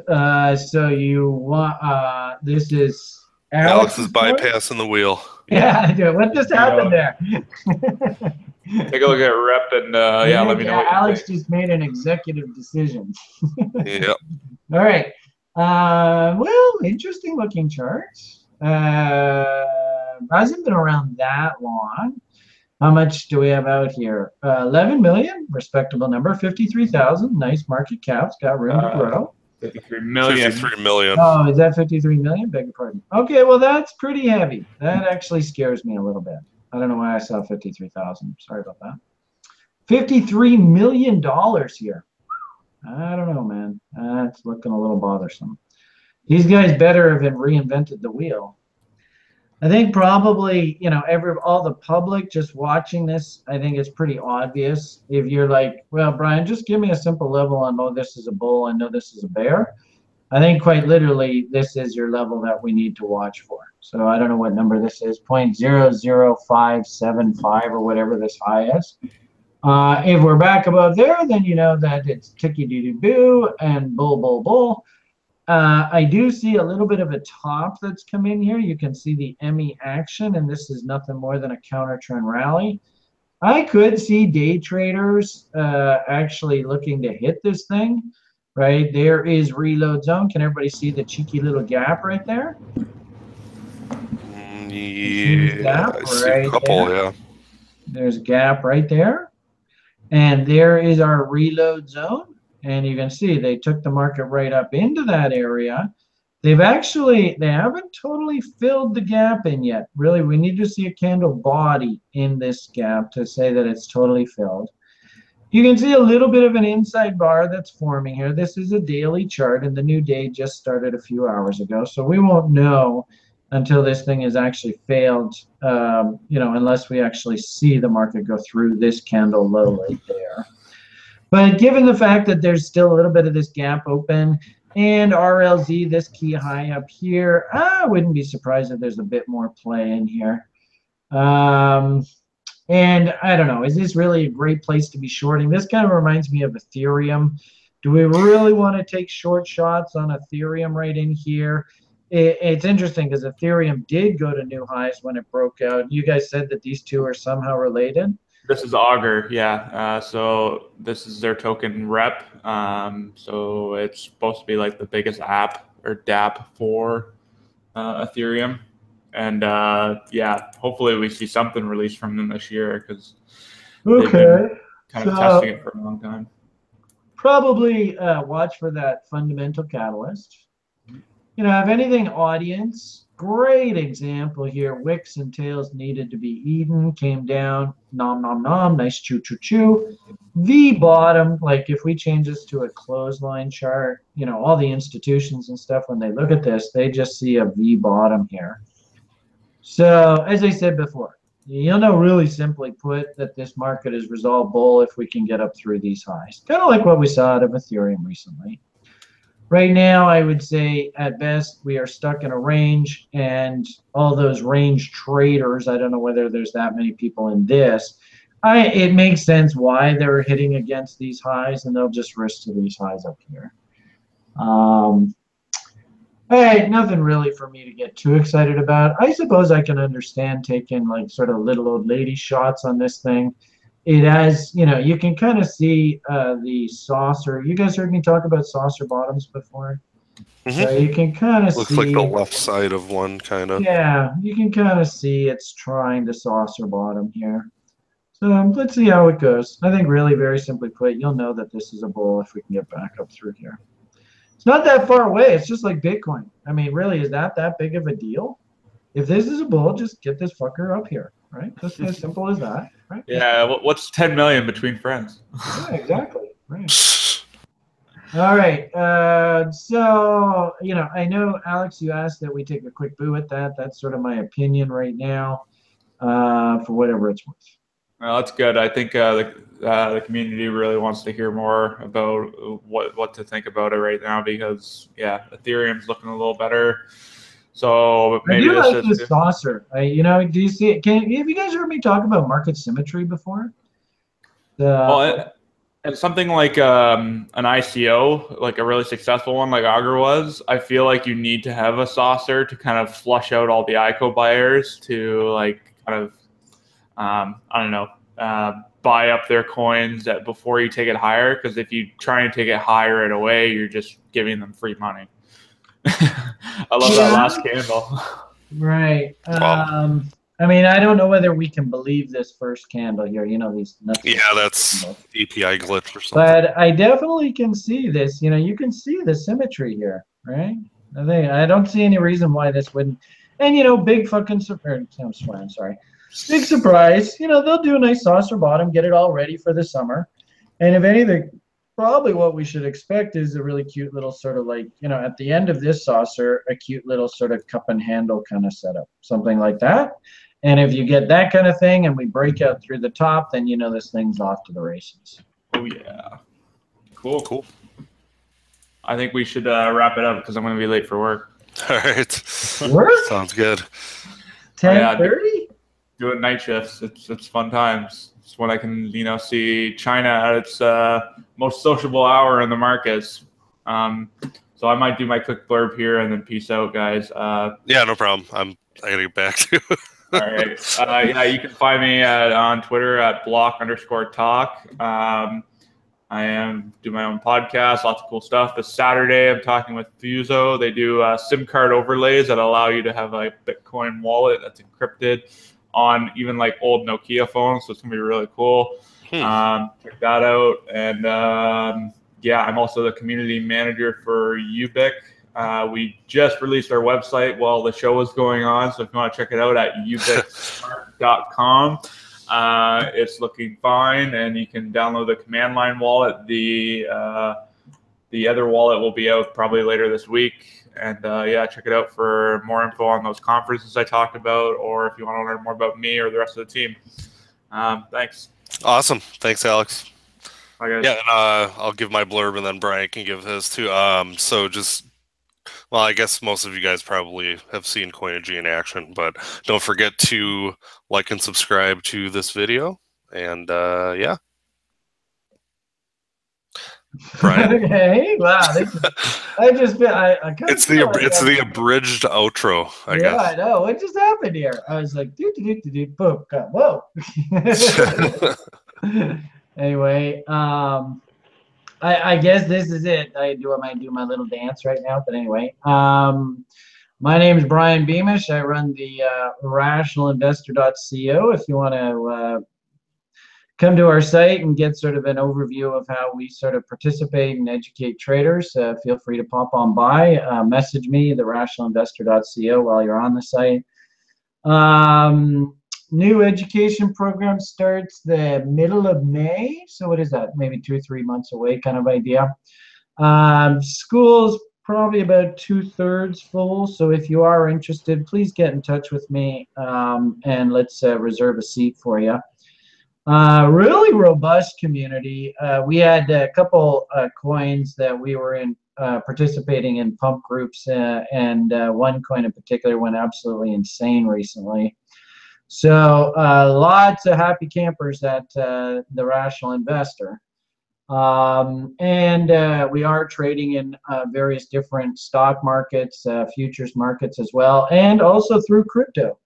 Uh, so you want uh, this is Alex is Alex's point? bypassing the wheel. Yeah, I do. What just happened there? Take a look at rep and uh, yeah, let me know. What Alex just made an executive decision. Yep. All right. Uh, well, interesting looking chart. Uh, hasn't been around that long. How much do we have out here? Uh, 11 million, respectable number. 53,000, nice market caps, got room to Uh, grow. 53 million. 53 million. Oh, is that 53 million? Beg your pardon. Okay, well, that's pretty heavy. That actually scares me a little bit. I don't know why I saw 53,000. Sorry about that. 53 million dollars here. I don't know, man. That's looking a little bothersome. These guys better have reinvented the wheel. I think probably, you know, every all the public just watching this, I think it's pretty obvious. If you're like, well, Brian, just give me a simple level on, oh, this is a bull, I know this is a bear. I think quite literally, this is your level that we need to watch for. So I don't know what number this is, 0.00575 or whatever this high is. Uh, if we're back above there, then you know that it's ticky doo doo boo and bull bull bull. Uh, I do see a little bit of a top that's come in here. You can see the ME action, and this is nothing more than a counter trend rally. I could see day traders uh, actually looking to hit this thing, right? There is reload zone. Can everybody see the cheeky little gap right there? Mm, Yeah, I see a couple, there? yeah. There's a gap right there. And there is our reload zone. And you can see they took the market right up into that area. They've actually, they haven't totally filled the gap in yet. Really, we need to see a candle body in this gap to say that it's totally filled. You can see a little bit of an inside bar that's forming here. This is a daily chart, and the new day just started a few hours ago. So we won't know until this thing has actually failed, um, you know, unless we actually see the market go through this candle low right there. But given the fact that there's still a little bit of this gap open and RLZ, this key high up here, I wouldn't be surprised if there's a bit more play in here. Um, and I don't know, is this really a great place to be shorting? This kind of reminds me of Ethereum. Do we really want to take short shots on Ethereum right in here? It, it's interesting because Ethereum did go to new highs when it broke out. You guys said that these two are somehow related. This is Augur, yeah. Uh, so this is their token rep. Um, so it's supposed to be like the biggest app or DApp for uh, Ethereum. And uh, yeah, hopefully we see something released from them this year because They've been- kind of So- testing it for a long time. probably uh, watch for that fundamental catalyst. You know, if anything, audience, great example here. Wicks and tails needed to be eaten, came down, nom nom nom, nice chew chew chew. V bottom, like if we change this to a clothesline chart, you know, all the institutions and stuff, when they look at this, they just see a V bottom here. So, as I said before, You'll know really simply put that this market is resolved bull if we can get up through these highs. Kind of like what we saw out of Ethereum recently. Right now, I would say at best we are stuck in a range, and all those range traders, I don't know whether there's that many people in this. I, it makes sense why they're hitting against these highs, and they'll just risk to these highs up here. Um, Hey, nothing really for me to get too excited about. I suppose I can understand taking like sort of little old lady shots on this thing. It has, you know, you can kind of see uh, the saucer. You guys heard me talk about saucer bottoms before. So you can kind of Looks see. like the left side of one, kind of. Yeah, you can kind of see it's trying to saucer bottom here. So um, let's see how it goes. I think really very simply put, you'll know that this is a bull if we can get back up through here. It's not that far away. It's just like Bitcoin. I mean, really, is that that big of a deal? If this is a bull, just get this fucker up here, right? Just as simple as that, right? Yeah, what's 10 million between friends? Yeah, exactly. Right. All right. Uh, so, you know, I know, Alex, you asked that we take a quick boo at that. That's sort of my opinion right now, uh, for whatever it's worth. Well, that's good. I think uh, the uh, the community really wants to hear more about what what to think about it right now because yeah, Ethereum's looking a little better. So I maybe do like is this saucer. I, you know, do you see it? Can have you guys heard me talk about market symmetry before? The, well, and, and something like um, an ICO, like a really successful one, like Augur was. I feel like you need to have a saucer to kind of flush out all the ICO buyers to like kind of um, I don't know, uh, buy up their coins that before you take it higher. Because if you try and take it higher right away, you're just giving them free money. I love Yeah. that last candle. right. Wow. Um, I mean, I don't know whether we can believe this first candle here. You know, these nuts. Yeah, that's API glitch or something. But I definitely can see this. You know, you can see the symmetry here, right? I think I don't see any reason why this wouldn't. And you know, big fucking surprise. I'm swearing. Sorry. Big surprise. You know, they'll do a nice saucer bottom, get it all ready for the summer. And if anything, probably what we should expect is a really cute little sort of like, you know, at the end of this saucer, a cute little sort of cup and handle kind of setup, something like that. And if you get that kind of thing and we break out through the top, then you know this thing's off to the races. Oh yeah, cool. Cool. I think we should uh, wrap it up because I'm going to be late for work. All right. Work? Sounds good. Ten yeah, thirty? doing night shifts. It's it's fun times. It's when I can you know see China at its uh, most sociable hour in the markets. Um, so I might do my quick blurb here and then peace out, guys. Uh, Yeah, no problem. I'm I gotta get back to all right. Uh, yeah, you can find me at, on Twitter at block underscore talk. Um, I am do my own podcast, lots of cool stuff. This Saturday, I'm talking with Fuso. They do uh, SIM card overlays that allow you to have a Bitcoin wallet that's encrypted on even like old Nokia phones. So it's gonna be really cool. Hmm. Um, check that out. And um, yeah, I'm also the community manager for Ubiq. Uh, we just released our website while the show was going on. So if you want to check it out at ubiqsmart.com, uh, it's looking fine, and you can download the command line wallet. The uh, the other wallet will be out probably later this week. And uh, yeah, check it out for more info on those conferences I talked about, or if you want to learn more about me or the rest of the team. Um, thanks. Awesome. Thanks, Alex. Bye, guys. Yeah, and uh, I'll give my blurb and then Brian can give his too. Um, so just, well, I guess most of you guys probably have seen Coinigy in action, but don't forget to like and subscribe to this video. And uh, yeah, Brian, okay. Wow. I just feel I, I it's the it's the abridged outro, I guess. yeah, I know. What just happened here? I was like, do do do do boom, God, whoa. anyway, um, I, I guess this is it. I do I might do my little dance right now, but anyway, um, my name is Brian Beamish. I run the uh, RationalInvestor.co. If you want to uh, come to our site and get sort of an overview of how we sort of participate and educate traders, uh, feel free to pop on by. Uh, message me, the RationalInvestor.co, while you're on the site. Um, new education program starts the middle of May. So what is that? Maybe two or three months away, kind of idea. Um, schools probably about two thirds full. So if you are interested, please get in touch with me um, and let's uh, reserve a seat for you. Uh, really robust community. Uh, we had a couple uh, coins that we were in uh, participating in pump groups, uh, and uh, one coin in particular went absolutely insane recently. So lots of happy campers at the Rational Investor. Um, and we are trading in various different stock markets, futures markets as well, and also through crypto.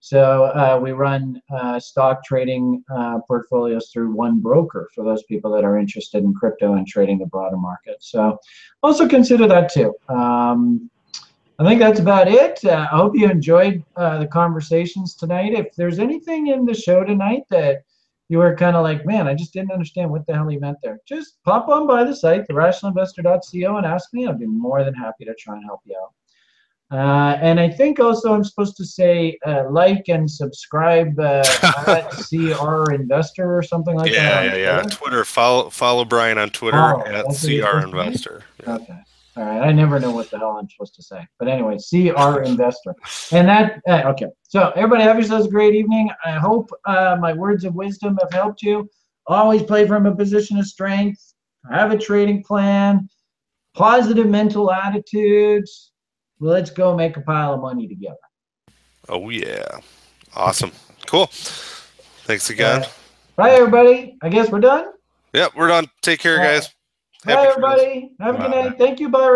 So uh, we run uh, stock trading uh, portfolios through one broker for those people that are interested in crypto and trading the broader market. So also consider that too. Um, I think that's about it. Uh, I hope you enjoyed uh, the conversations tonight. If there's anything in the show tonight that you were kind of like, man, I just didn't understand what the hell he meant there. Just pop on by the site, therationalinvestor.co, and ask me. I'd be more than happy to try and help you out. Uh, and I think also I'm supposed to say uh, like and subscribe uh, at CR Investor or something like yeah, that. yeah, yeah. yeah. Twitter. Follow follow Brian on Twitter Follow, at CR you're supposed to do? Investor. Yeah. Okay. All right. I never know what the hell I'm supposed to say. But anyway, CR Investor. And that, uh, okay. So everybody have yourselves a great evening. I hope uh, my words of wisdom have helped you. Always play from a position of strength. Have a trading plan. Positive mental attitudes. Let's go make a pile of money together. Oh yeah. Awesome. Cool. Thanks again. Bye, everybody. I guess we're done. Yep, we're done. Take care, All right. guys. Bye, everybody. Have a good night. Thank you. Bye.